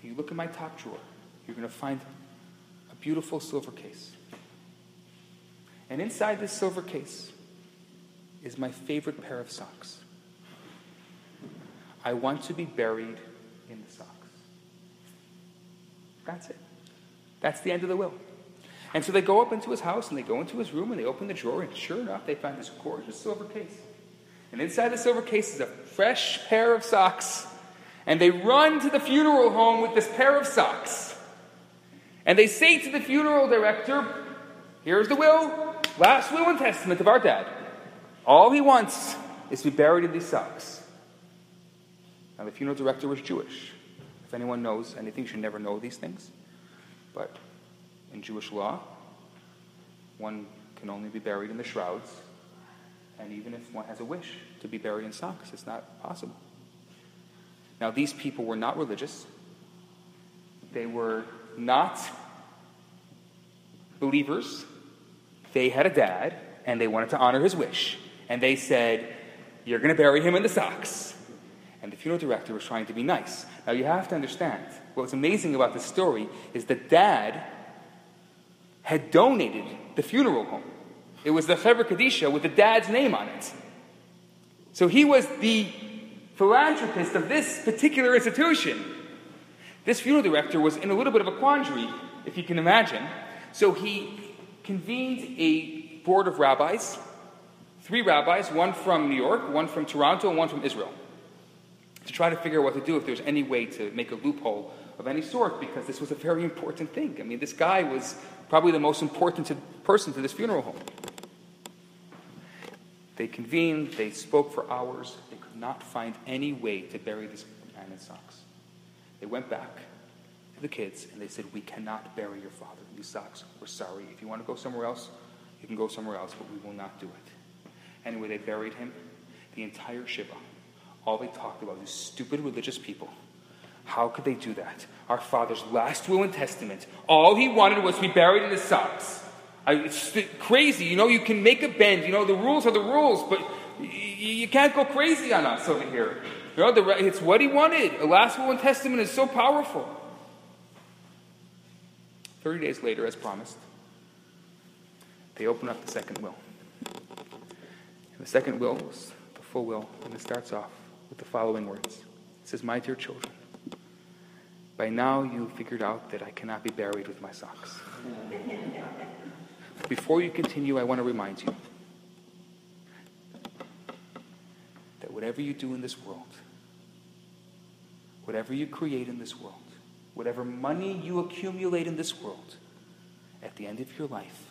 and you look in my top drawer, you're going to find a beautiful silver case. And inside this silver case is my favorite pair of socks. I want to be buried in the socks. That's it. That's the end of the will. And so they go up into his house and they go into his room and they open the drawer, and sure enough, they find this gorgeous silver case. And inside the silver case is a fresh pair of socks. And they run to the funeral home with this pair of socks. And they say to the funeral director, Here's the will, last will and testament of our dad. All he wants is to be buried in these socks. Now, the funeral director was Jewish. If anyone knows anything, you should never know these things. But in Jewish law, one can only be buried in the shrouds, and even if one has a wish to be buried in socks, it's not possible. Now, these people were not religious, they were not believers. They had a dad, and they wanted to honor his wish. And they said, You're going to bury him in the socks. And the funeral director was trying to be nice. Now, you have to understand what's amazing about this story is the dad had donated the funeral home. It was the Chevra Kadisha with the dad's name on it. So he was the philanthropist of this particular institution. This funeral director was in a little bit of a quandary, if you can imagine. So he convened a board of rabbis, three rabbis, one from New York, one from Toronto, and one from Israel, to try to figure out what to do if there's any way to make a loophole of any sort, because this was a very important thing. I mean, this guy was probably the most important person to this funeral home. They convened, they spoke for hours, they could not find any way to bury this man in socks. They went back the kids and they said, We cannot bury your father in these socks. We're sorry. If you want to go somewhere else, you can go somewhere else, but we will not do it. Anyway, they buried him. The entire Shiva. All they talked about was stupid religious people. How could they do that? Our father's last will and testament. All he wanted was to be buried in his socks. I, it's crazy. You know, you can make a bend. You know, the rules are the rules, but you, you can't go crazy on us over here. You know, the, it's what he wanted. A last will and testament is so powerful. 30 days later, as promised, they open up the second will. And the second will was the full will, and it starts off with the following words It says, My dear children, by now you've figured out that I cannot be buried with my socks. Before you continue, I want to remind you that whatever you do in this world, whatever you create in this world, whatever money you accumulate in this world, at the end of your life,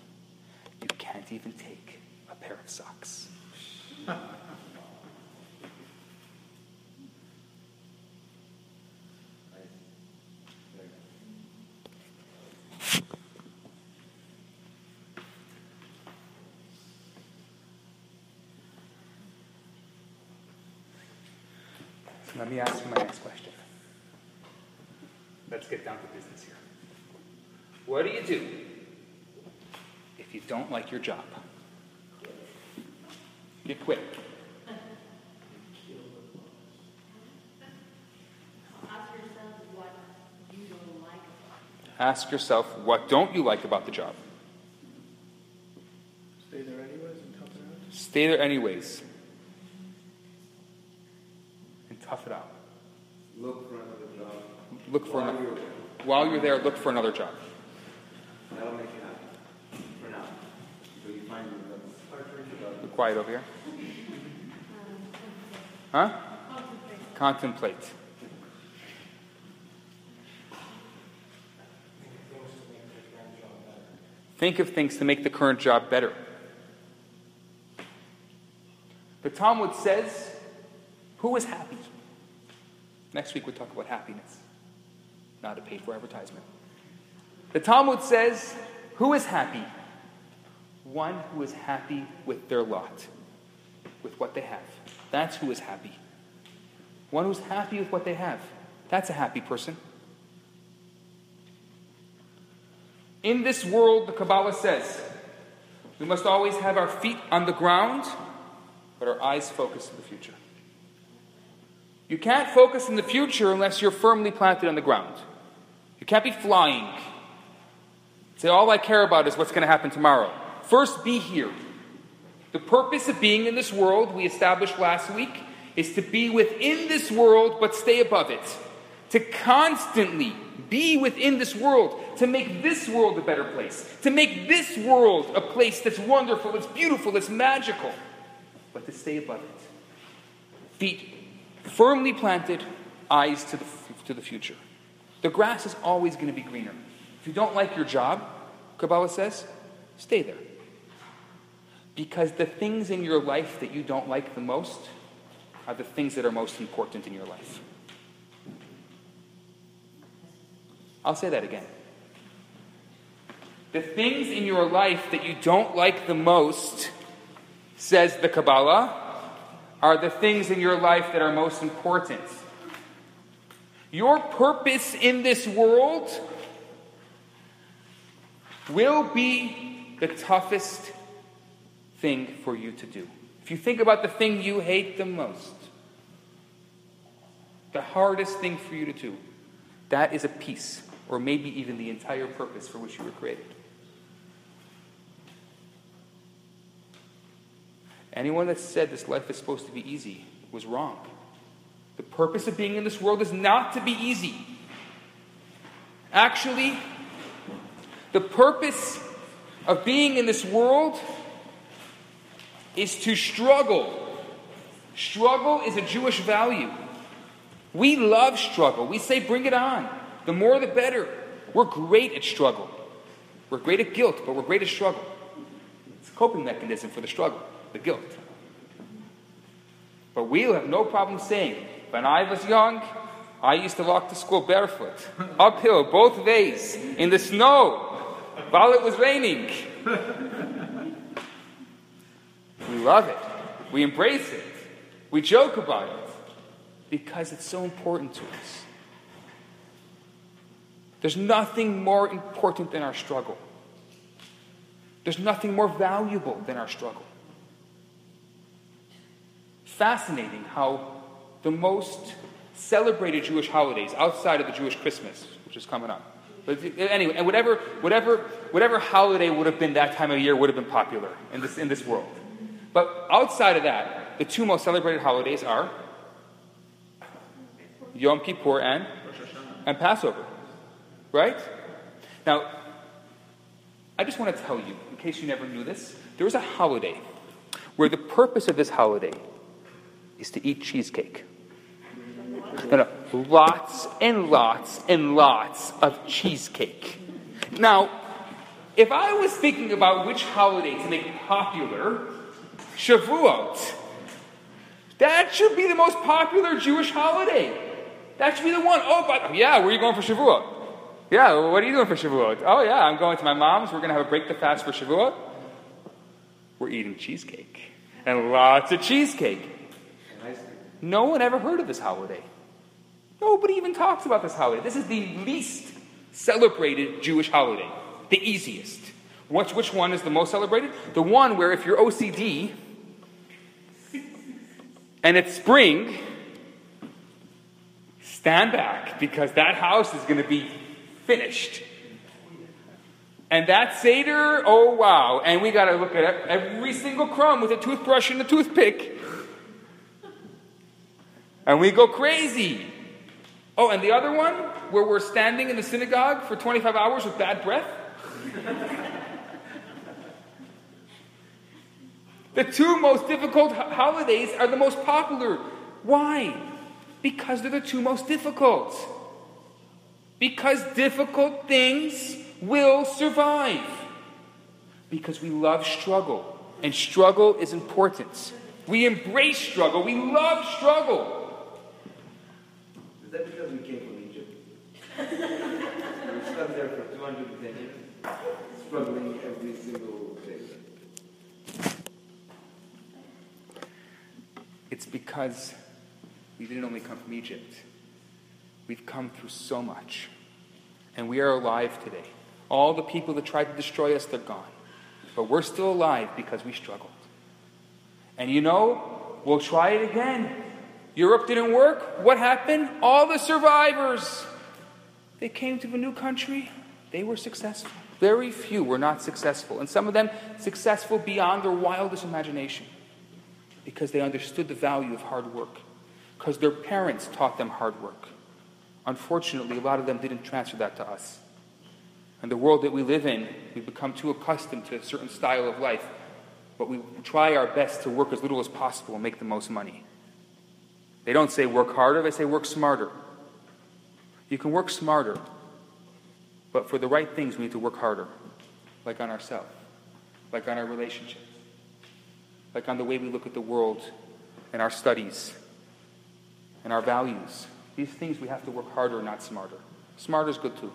you can't even take a pair of socks. Let me ask you my next question. Let's get down to business here. What do you do if you don't like your job? You quit. Ask yourself what you don't like about Ask yourself, what don't you like about the job? Stay there anyways and talk around? Stay there anyways and tough it out. Stay there anyways. And tough it out. Look for another job. Look for While another. you're there. While you're there, look for another job. That'll make you happy. For now. Until you find quiet over here. Huh? Contemplate. Think of things to make the current job better. The Talmud says, Who is happy? Next week we'll talk about happiness, not a paid for advertisement. The Talmud says, Who is happy? One who is happy with their lot, with what they have. That's who is happy. One who's happy with what they have. That's a happy person. In this world, the Kabbalah says, we must always have our feet on the ground, but our eyes focused in the future. You can't focus in the future unless you're firmly planted on the ground. You can't be flying. Say, all I care about is what's going to happen tomorrow. First, be here. The purpose of being in this world, we established last week, is to be within this world but stay above it. To constantly be within this world, to make this world a better place, to make this world a place that's wonderful, that's beautiful, that's magical, but to stay above it. Feet firmly planted, eyes to the, to the future. The grass is always going to be greener. If you don't like your job, Kabbalah says, stay there. Because the things in your life that you don't like the most are the things that are most important in your life. I'll say that again. The things in your life that you don't like the most, says the Kabbalah, are the things in your life that are most important. Your purpose in this world will be the toughest thing for you to do. If you think about the thing you hate the most, the hardest thing for you to do, that is a piece, or maybe even the entire purpose for which you were created. Anyone that said this life is supposed to be easy was wrong. The purpose of being in this world is not to be easy. Actually, the purpose of being in this world is to struggle. Struggle is a Jewish value. We love struggle. We say, bring it on. The more the better. We're great at struggle. We're great at guilt, but we're great at struggle. It's a coping mechanism for the struggle, the guilt. But we'll have no problem saying, when I was young, I used to walk to school barefoot, uphill, both ways, in the snow, while it was raining. we love it. We embrace it. We joke about it because it's so important to us. There's nothing more important than our struggle. There's nothing more valuable than our struggle. Fascinating how the most celebrated Jewish holidays outside of the Jewish Christmas, which is coming up. But anyway, and whatever, whatever, whatever holiday would have been that time of year would have been popular in this, in this world. But outside of that, the two most celebrated holidays are Yom Kippur and, and Passover. Right? Now, I just want to tell you, in case you never knew this, there is a holiday where the purpose of this holiday is to eat cheesecake. No, no, lots and lots and lots of cheesecake. Now, if I was thinking about which holiday to make popular, Shavuot, that should be the most popular Jewish holiday. That should be the one. Oh, but yeah, where are you going for Shavuot? Yeah, well, what are you doing for Shavuot? Oh, yeah, I'm going to my mom's. We're going to have a break the fast for Shavuot. We're eating cheesecake. And lots of cheesecake. No one ever heard of this holiday. Nobody even talks about this holiday. This is the least celebrated Jewish holiday, the easiest. Which, which one is the most celebrated? The one where if you're OCD and it's spring, stand back because that house is going to be finished. And that Seder, oh wow. And we got to look at every single crumb with a toothbrush and a toothpick. And we go crazy. Oh, and the other one, where we're standing in the synagogue for 25 hours with bad breath? the two most difficult holidays are the most popular. Why? Because they're the two most difficult. Because difficult things will survive. Because we love struggle, and struggle is important. We embrace struggle, we love struggle. Is that because we came from Egypt? We stuck there for 210 years, struggling every single day. It's because we didn't only come from Egypt. We've come through so much. And we are alive today. All the people that tried to destroy us, they're gone. But we're still alive because we struggled. And you know, we'll try it again. Europe didn't work. What happened? All the survivors, they came to a new country. They were successful. Very few were not successful. And some of them successful beyond their wildest imagination because they understood the value of hard work, because their parents taught them hard work. Unfortunately, a lot of them didn't transfer that to us. And the world that we live in, we become too accustomed to a certain style of life, but we try our best to work as little as possible and make the most money. They don't say work harder, they say work smarter. You can work smarter, but for the right things, we need to work harder, like on ourselves, like on our relationships, like on the way we look at the world and our studies and our values. These things we have to work harder, not smarter. Smarter is good too.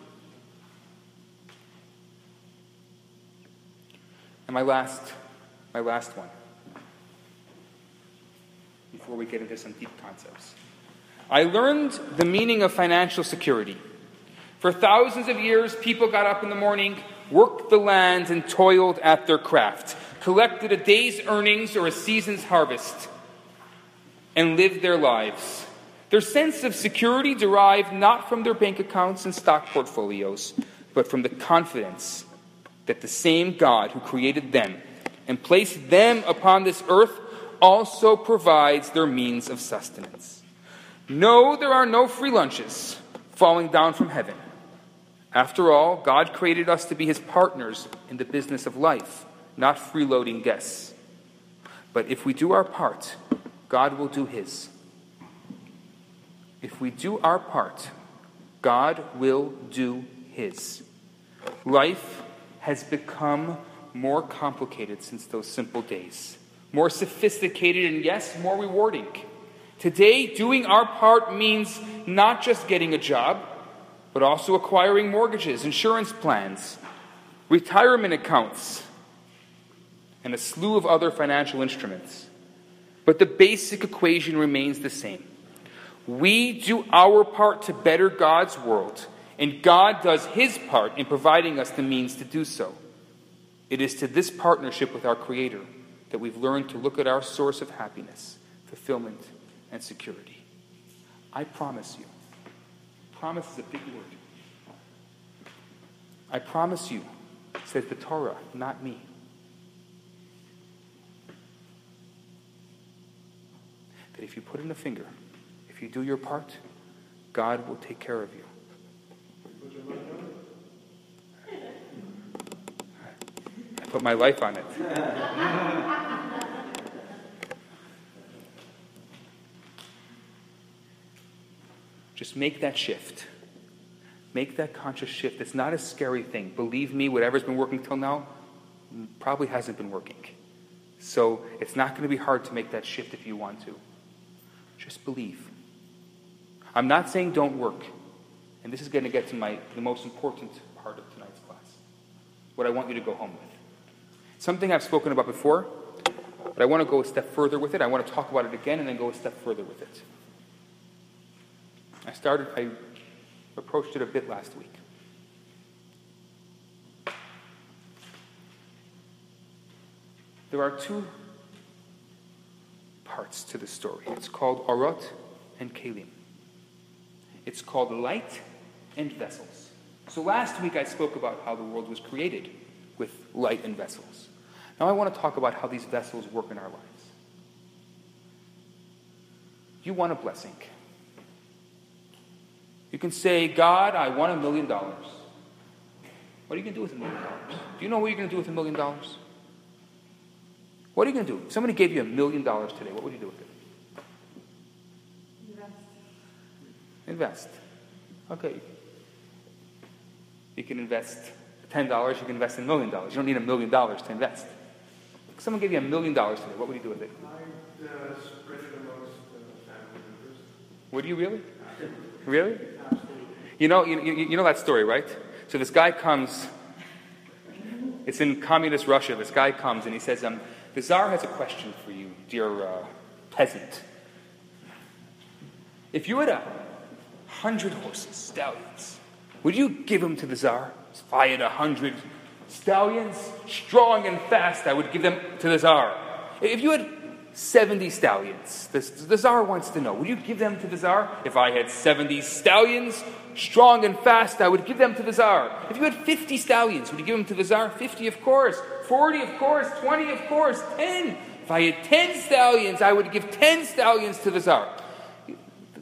And my last, my last one, before we get into some deep concepts. I learned the meaning of financial security. For thousands of years, people got up in the morning, worked the lands, and toiled at their craft, collected a day's earnings or a season's harvest, and lived their lives. Their sense of security derived not from their bank accounts and stock portfolios, but from the confidence that the same God who created them and placed them upon this earth also provides their means of sustenance. No, there are no free lunches falling down from heaven. After all, God created us to be his partners in the business of life, not freeloading guests. But if we do our part, God will do his. If we do our part, God will do his. Life has become more complicated since those simple days, more sophisticated, and yes, more rewarding. Today, doing our part means not just getting a job, but also acquiring mortgages, insurance plans, retirement accounts, and a slew of other financial instruments. But the basic equation remains the same. We do our part to better God's world, and God does his part in providing us the means to do so. It is to this partnership with our Creator that we've learned to look at our source of happiness, fulfillment, and security. I promise you, promise is a big word. I promise you, says the Torah, not me. That if you put in a finger, if you do your part, God will take care of you. I put my life on it. Just make that shift. Make that conscious shift. It's not a scary thing. Believe me, whatever's been working till now probably hasn't been working. So it's not going to be hard to make that shift if you want to. Just believe. I'm not saying don't work. And this is going to get to my the most important part of tonight's class. What I want you to go home with. Something I've spoken about before, but I want to go a step further with it. I want to talk about it again and then go a step further with it. I started, I approached it a bit last week. There are two parts to the story. It's called Arot and Kalim. It's called light and vessels. So last week I spoke about how the world was created with light and vessels. Now I want to talk about how these vessels work in our lives. You want a blessing. You can say, God, I want a million dollars. What are you going to do with a million dollars? Do you know what you're going to do with a million dollars? What are you going to do? If somebody gave you a million dollars today, what would you do with it? Invest. Invest. Okay. You can invest $10, you can invest a million dollars. You don't need a million dollars to invest. If someone gave you a million dollars today, what would you do with it? I'd uh, spread it amongst uh, family members. Would you really? Really? You know, you, you, know that story, right? So this guy comes, it's in communist Russia. This guy comes and he says, um, The Tsar has a question for you, dear uh, peasant. If you had a hundred horses, stallions, would you give them to the Tsar? If I had a hundred stallions, strong and fast, I would give them to the Tsar. If you had 70 stallions, the, the Tsar wants to know, would you give them to the Tsar? If I had 70 stallions, strong and fast, I would give them to the Tsar. If you had 50 stallions, would you give them to the Tsar? 50, of course. 40, of course. 20, of course. 10. If I had 10 stallions, I would give 10 stallions to the Tsar.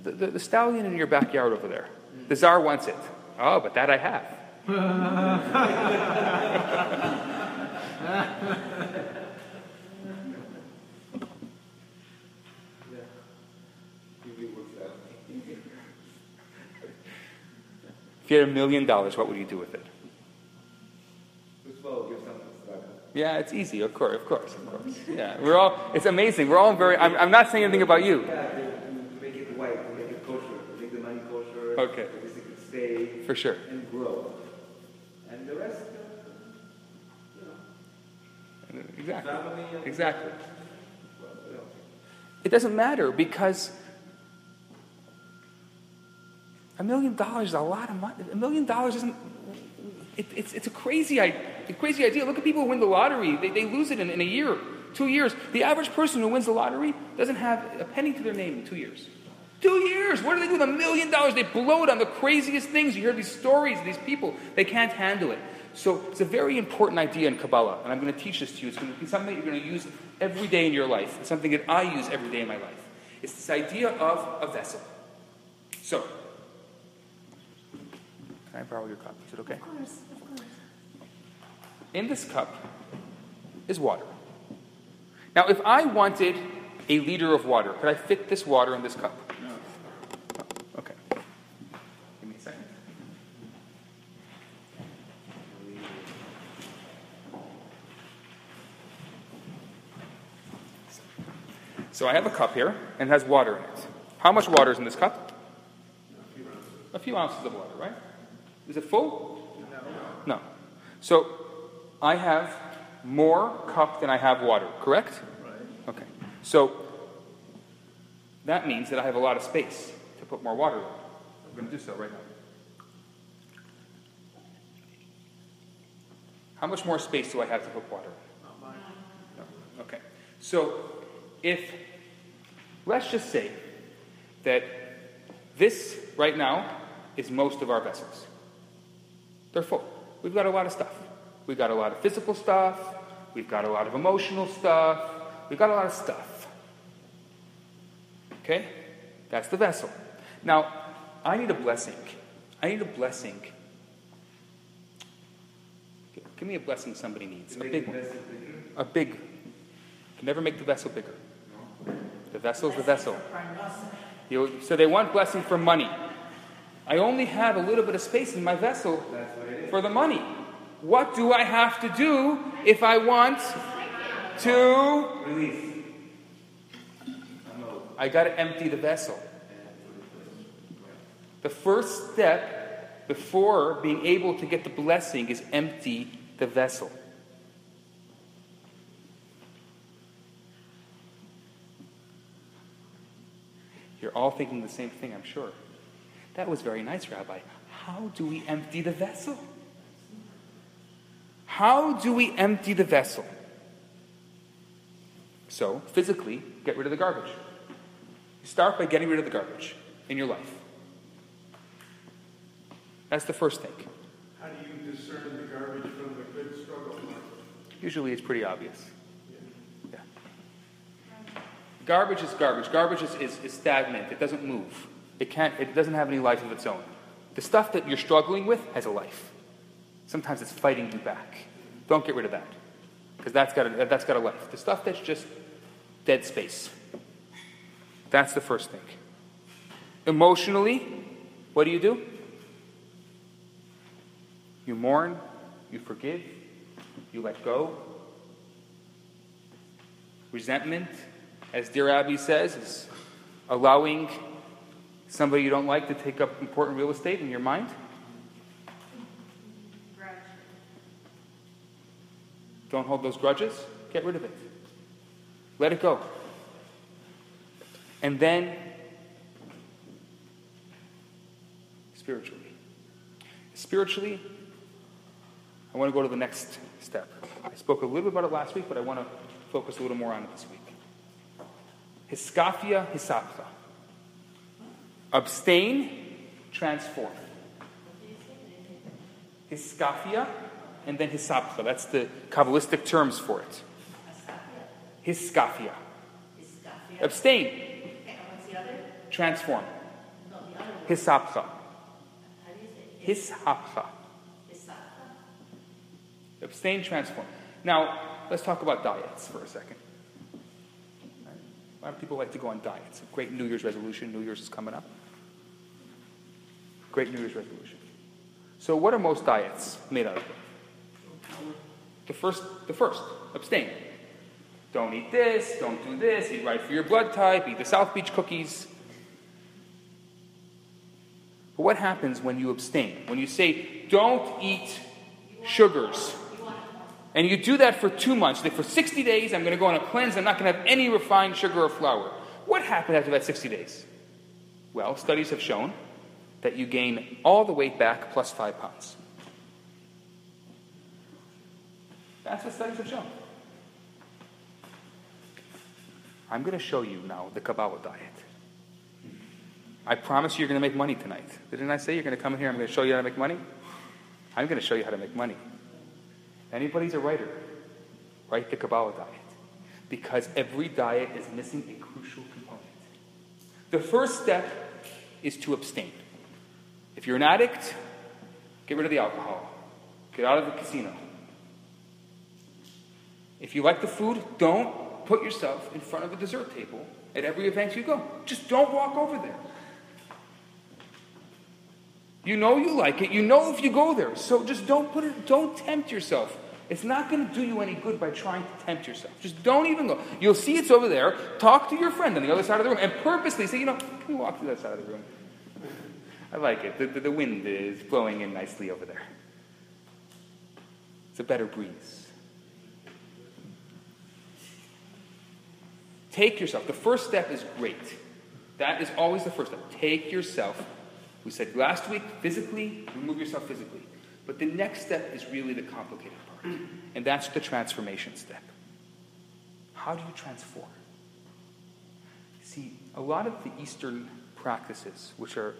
The, the, the stallion in your backyard over there, the Tsar wants it. Oh, but that I have. Usually works out. If you had a million dollars, what would you do with it? First of all, give something to start. Yeah, it's easy, of course, of course, of course. Yeah, we're all, it's amazing. We're all very, I'm, I'm not saying anything about you. Yeah, to, to make it white, to make it kosher, to make the money kosher. Okay. So this can stay For sure. and grow. And the rest, you know. Exactly. Exactly. Well, what else? It doesn't matter because a million dollars is a lot of money. A million dollars isn't. It, it's, it's a crazy, a crazy idea. Look at people who win the lottery. They, they lose it in, in a year, two years. The average person who wins the lottery doesn't have a penny to their name in two years. Two years! What do they do with a million dollars? They blow it on the craziest things. You hear these stories of these people. They can't handle it. So it's a very important idea in Kabbalah, and I'm going to teach this to you. It's going to be something you're going to use every day in your life. It's something that I use every day in my life. It's this idea of a vessel. So, can I borrow your cup? Is it okay? Of course, of course. In this cup is water. Now, if I wanted a liter of water, could I fit this water in this cup? No. Okay. Give me a second. So I have a cup here, and it has water in it. How much water is in this cup? A few ounces of water, right? Is it full? No. So I have more cup than I have water, correct? Right. Okay. So that means that I have a lot of space to put more water in. I'm going to do so right now. How much more space do I have to put water in? Not. No. Okay. So if, let's just say that this right now is most of our vessels. They're full. We've got a lot of stuff. We've got a lot of physical stuff. We've got a lot of emotional stuff. We've got a lot of stuff. Okay? That's the vessel. Now, I need a blessing. I need a blessing. Give me a blessing somebody needs. A big one. A big. Can never make the vessel bigger. The vessel is the vessel. You, so they want blessing for money. I only have a little bit of space in my vessel for the money. What do I have to do if I want to? Release. I got to empty the vessel. The first step before being able to get the blessing is empty the vessel. You're all thinking the same thing, I'm sure. That was very nice, Rabbi. How do we empty the vessel? How do we empty the vessel? So, physically, get rid of the garbage. You start by getting rid of the garbage in your life. That's the first thing. How do you discern the garbage from the good struggle? Usually it's pretty obvious. Yeah. Garbage is garbage. Garbage is, is, is stagnant. It doesn't move. It can't it doesn't have any life of its own. The stuff that you're struggling with has a life. Sometimes it's fighting you back. Don't get rid of that. Because that's got a, that's got a life. The stuff that's just dead space. That's the first thing. Emotionally, what do you do? You mourn, you forgive, you let go. Resentment, as Dear Abby says, is allowing somebody you don't like to take up important real estate in your mind. Grudge. Don't hold those grudges. Get rid of it. Let it go. And then, spiritually. Spiritually, I want to go to the next step. I spoke a little bit about it last week, but I want to focus a little more on it this week. Hiskafia hisapta. Abstain, transform. Hiskafia, and then hisapta. That's the Kabbalistic terms for it. Hiskafia. Abstain, And what's the other? transform. No, the other one. Hisapta. How do you say? Hisapta. Hisapha. Abstain, transform. Now, let's talk about diets for a second. A lot of people like to go on diets. A great New Year's resolution. New Year's is coming up. Great New Year's resolution. So, what are most diets made out of? The first, the first, abstain. Don't eat this, don't do this, eat right for your blood type, eat the South Beach cookies. But what happens when you abstain? When you say, don't eat sugars, And you do that for two months. Like for 60 days, I'm going to go on a cleanse. I'm not going to have any refined sugar or flour. What happened after that 60 days? Well, studies have shown that you gain all the weight back plus five pounds. That's what studies have shown. I'm going to show you now the Kabbalah diet. I promise you you're going to make money tonight. Didn't I say you're going to come in here? I'm going to show you how to make money? I'm going to show you how to make money. Anybody's a writer, write the Kabbalah diet. Because every diet is missing a crucial component. The first step is to abstain. If you're an addict, get rid of the alcohol. Get out of the casino. If you like the food, don't put yourself in front of a dessert table at every event you go. Just don't walk over there. You know you like it. You know if you go there. So just don't put it, don't tempt yourself. It's not going to do you any good by trying to tempt yourself. Just don't even go. You'll see it's over there. Talk to your friend on the other side of the room and purposely say, you know, can we walk to that side of the room? I like it. The, the, the wind is blowing in nicely over there. It's a better breeze. Take yourself. The first step is great. That is always the first step. Take yourself. We said last week, physically, remove yourself physically. But the next step is really the complicated part. And that's the transformation step. How do you transform? See, a lot of the Eastern practices, which are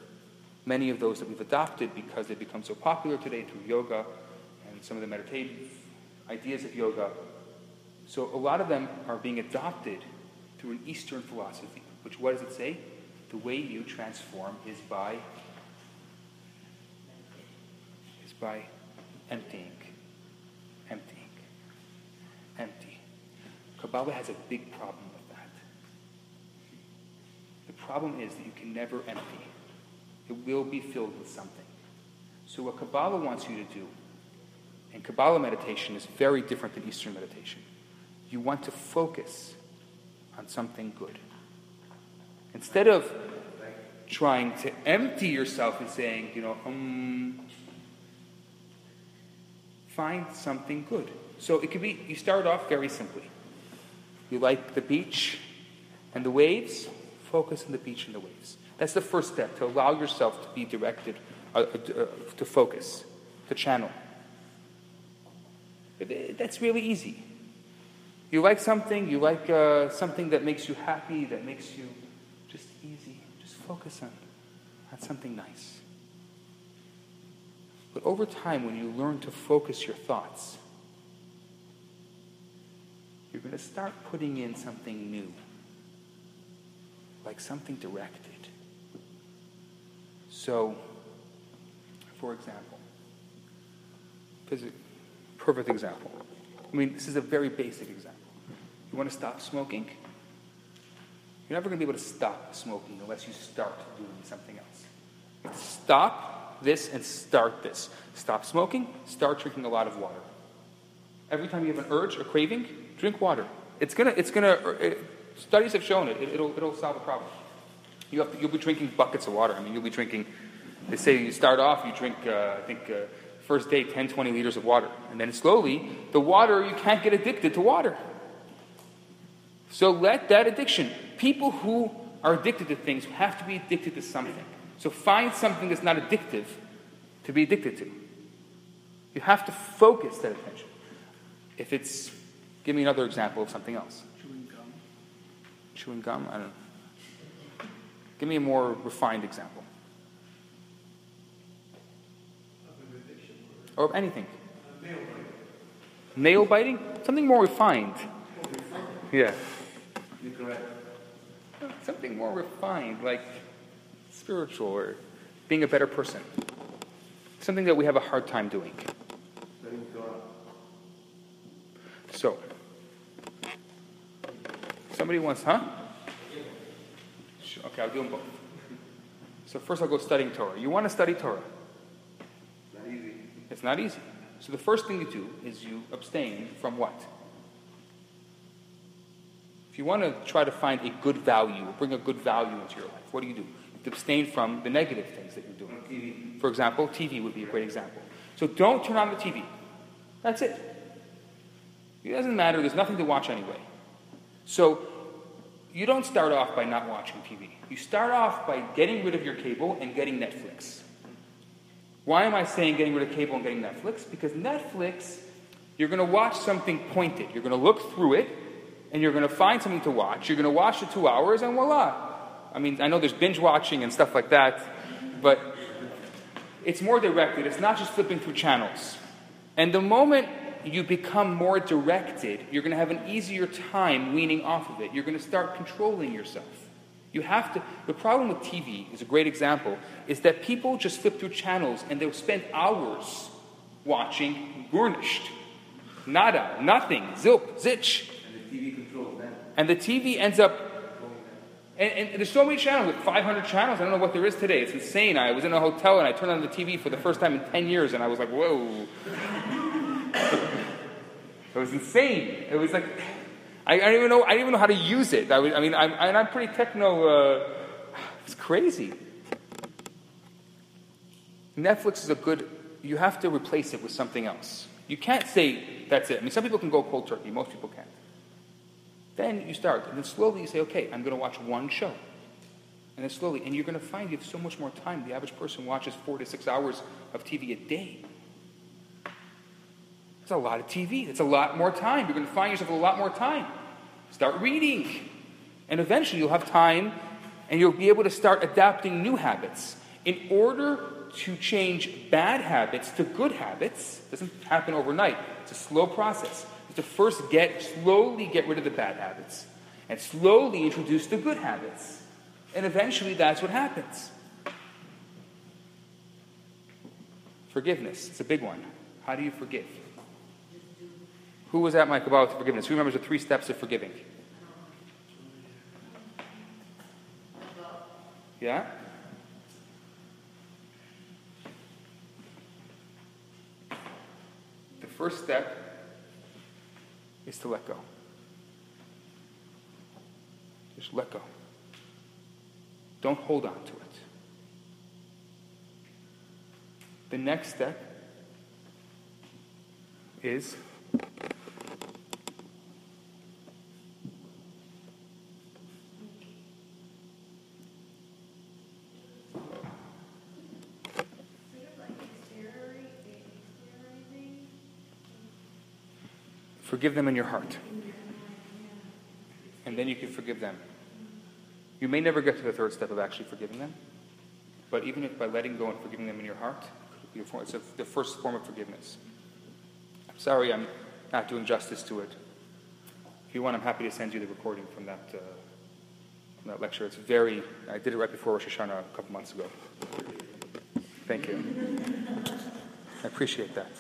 many of those that we've adopted because they've become so popular today through yoga and some of the meditative ideas of yoga, so a lot of them are being adopted through an Eastern philosophy, which what does it say? The way you transform is by is by emptying. Emptying. Empty. Kabbalah has a big problem with that. The problem is that you can never empty. It will be filled with something. So what Kabbalah wants you to do, and Kabbalah meditation is very different than Eastern meditation. You want to focus on something good. Instead of trying to empty yourself and saying, you know, um, find something good. So it could be, you start off very simply. You like the beach and the waves, focus on the beach and the waves. That's the first step, to allow yourself to be directed, uh, uh, to focus, to channel. That's really easy. You like something, you like uh, something that makes you happy, that makes you just easy. Just focus on, on something nice. But over time, when you learn to focus your thoughts, you're going to start putting in something new, like something directed. So, for example, perfect example. I mean, this is a very basic example. You want to stop smoking? You're never going to be able to stop smoking unless you start doing something else. Stop this and start this. Stop smoking, start drinking a lot of water. Every time you have an urge or craving, drink water. It's gonna, it's gonna, uh, it, studies have shown it, it will it'll solve the problem. You have to, you'll be drinking buckets of water. I mean, you'll be drinking, they say you start off, you drink, uh, I think, uh, first day 10, 20 liters of water. And then slowly, the water, you can't get addicted to water. So let that addiction, people who are addicted to things have to be addicted to something. So find something that's not addictive to be addicted to. You have to focus that attention. If it's, give me another example of something else. Chewing gum. Chewing gum? I don't know. Give me a more refined example. Or anything. Nail biting? Something more refined. Yeah. You're correct. Something more refined, like spiritual or being a better person. Something that we have a hard time doing. Letting go. So, somebody wants, huh? Okay, I'll do them both. So first I'll go studying Torah. You want to study Torah. Not easy. It's not easy. So the first thing you do is you abstain from what? If you want to try to find a good value, bring a good value into your life, what do you do? You abstain from the negative things that you're doing. For example, TV would be a great example. So don't turn on the TV. That's it. It doesn't matter, there's nothing to watch anyway. So you don't start off by not watching TV. You start off by getting rid of your cable and getting Netflix. Why am I saying getting rid of cable and getting Netflix? Because Netflix, you're going to watch something pointed. You're going to look through it and you're going to find something to watch. You're going to watch the two hours and voila. I mean, I know there's binge watching and stuff like that, but it's more directed. It's not just flipping through channels. And the moment you become more directed, you're going to have an easier time weaning off of it. You're going to start controlling yourself. You have to. The problem with TV is a great example. Is that people just flip through channels and they'll spend hours watching Gornisht, nada, nothing, zilp, zitch, And the TV controls them. and the TV ends up. And, and there's so many channels, like 500 channels. I don't know what there is today. It's insane. I was in a hotel and I turned on the TV for the first time in 10 years, and I was like, whoa. It was insane. It was like, I, I don't even know. I didn't even know how to use it. I, was, I mean, I'm, and I'm pretty techno. Uh, it's crazy. Netflix is a good. You have to replace it with something else. You can't say that's it. I mean, some people can go cold turkey. Most people can't. Then you start, and then slowly you say, okay, I'm going to watch one show. And then slowly, and you're going to find you have so much more time. The average person watches four to six hours of TV a day. It's a lot of TV. It's a lot more time. You're going to find yourself a lot more time. Start reading. And eventually you'll have time and you'll be able to start adapting new habits. In order to change bad habits to good habits, it doesn't happen overnight. It's a slow process. You have to first get slowly get rid of the bad habits and slowly introduce the good habits. And eventually that's what happens. Forgiveness. It's a big one. How do you forgive? Who was at Mike about forgiveness? Who remembers the three steps of forgiving? Yeah? The first step is to let go. Just let go. Don't hold on to it. The next step is Sort of like exteriori- exteriorizing. Forgive them in your heart. And then you can forgive them. You may never get to the third step of actually forgiving them, but even if by letting go and forgiving them in your heart, it's the first form of forgiveness. I'm sorry I'm not doing justice to it. If you want, I'm happy to send you the recording from that, uh, from that lecture. It's very, I did it right before Rosh Hashanah a couple months ago. Thank you. I appreciate that.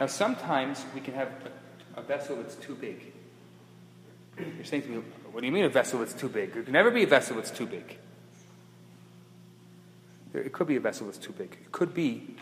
Now, sometimes we can have a, a vessel that's too big. You're saying to me, what do you mean a vessel that's too big? There can never be a vessel that's too big. There, it could be a vessel that's too big. It could be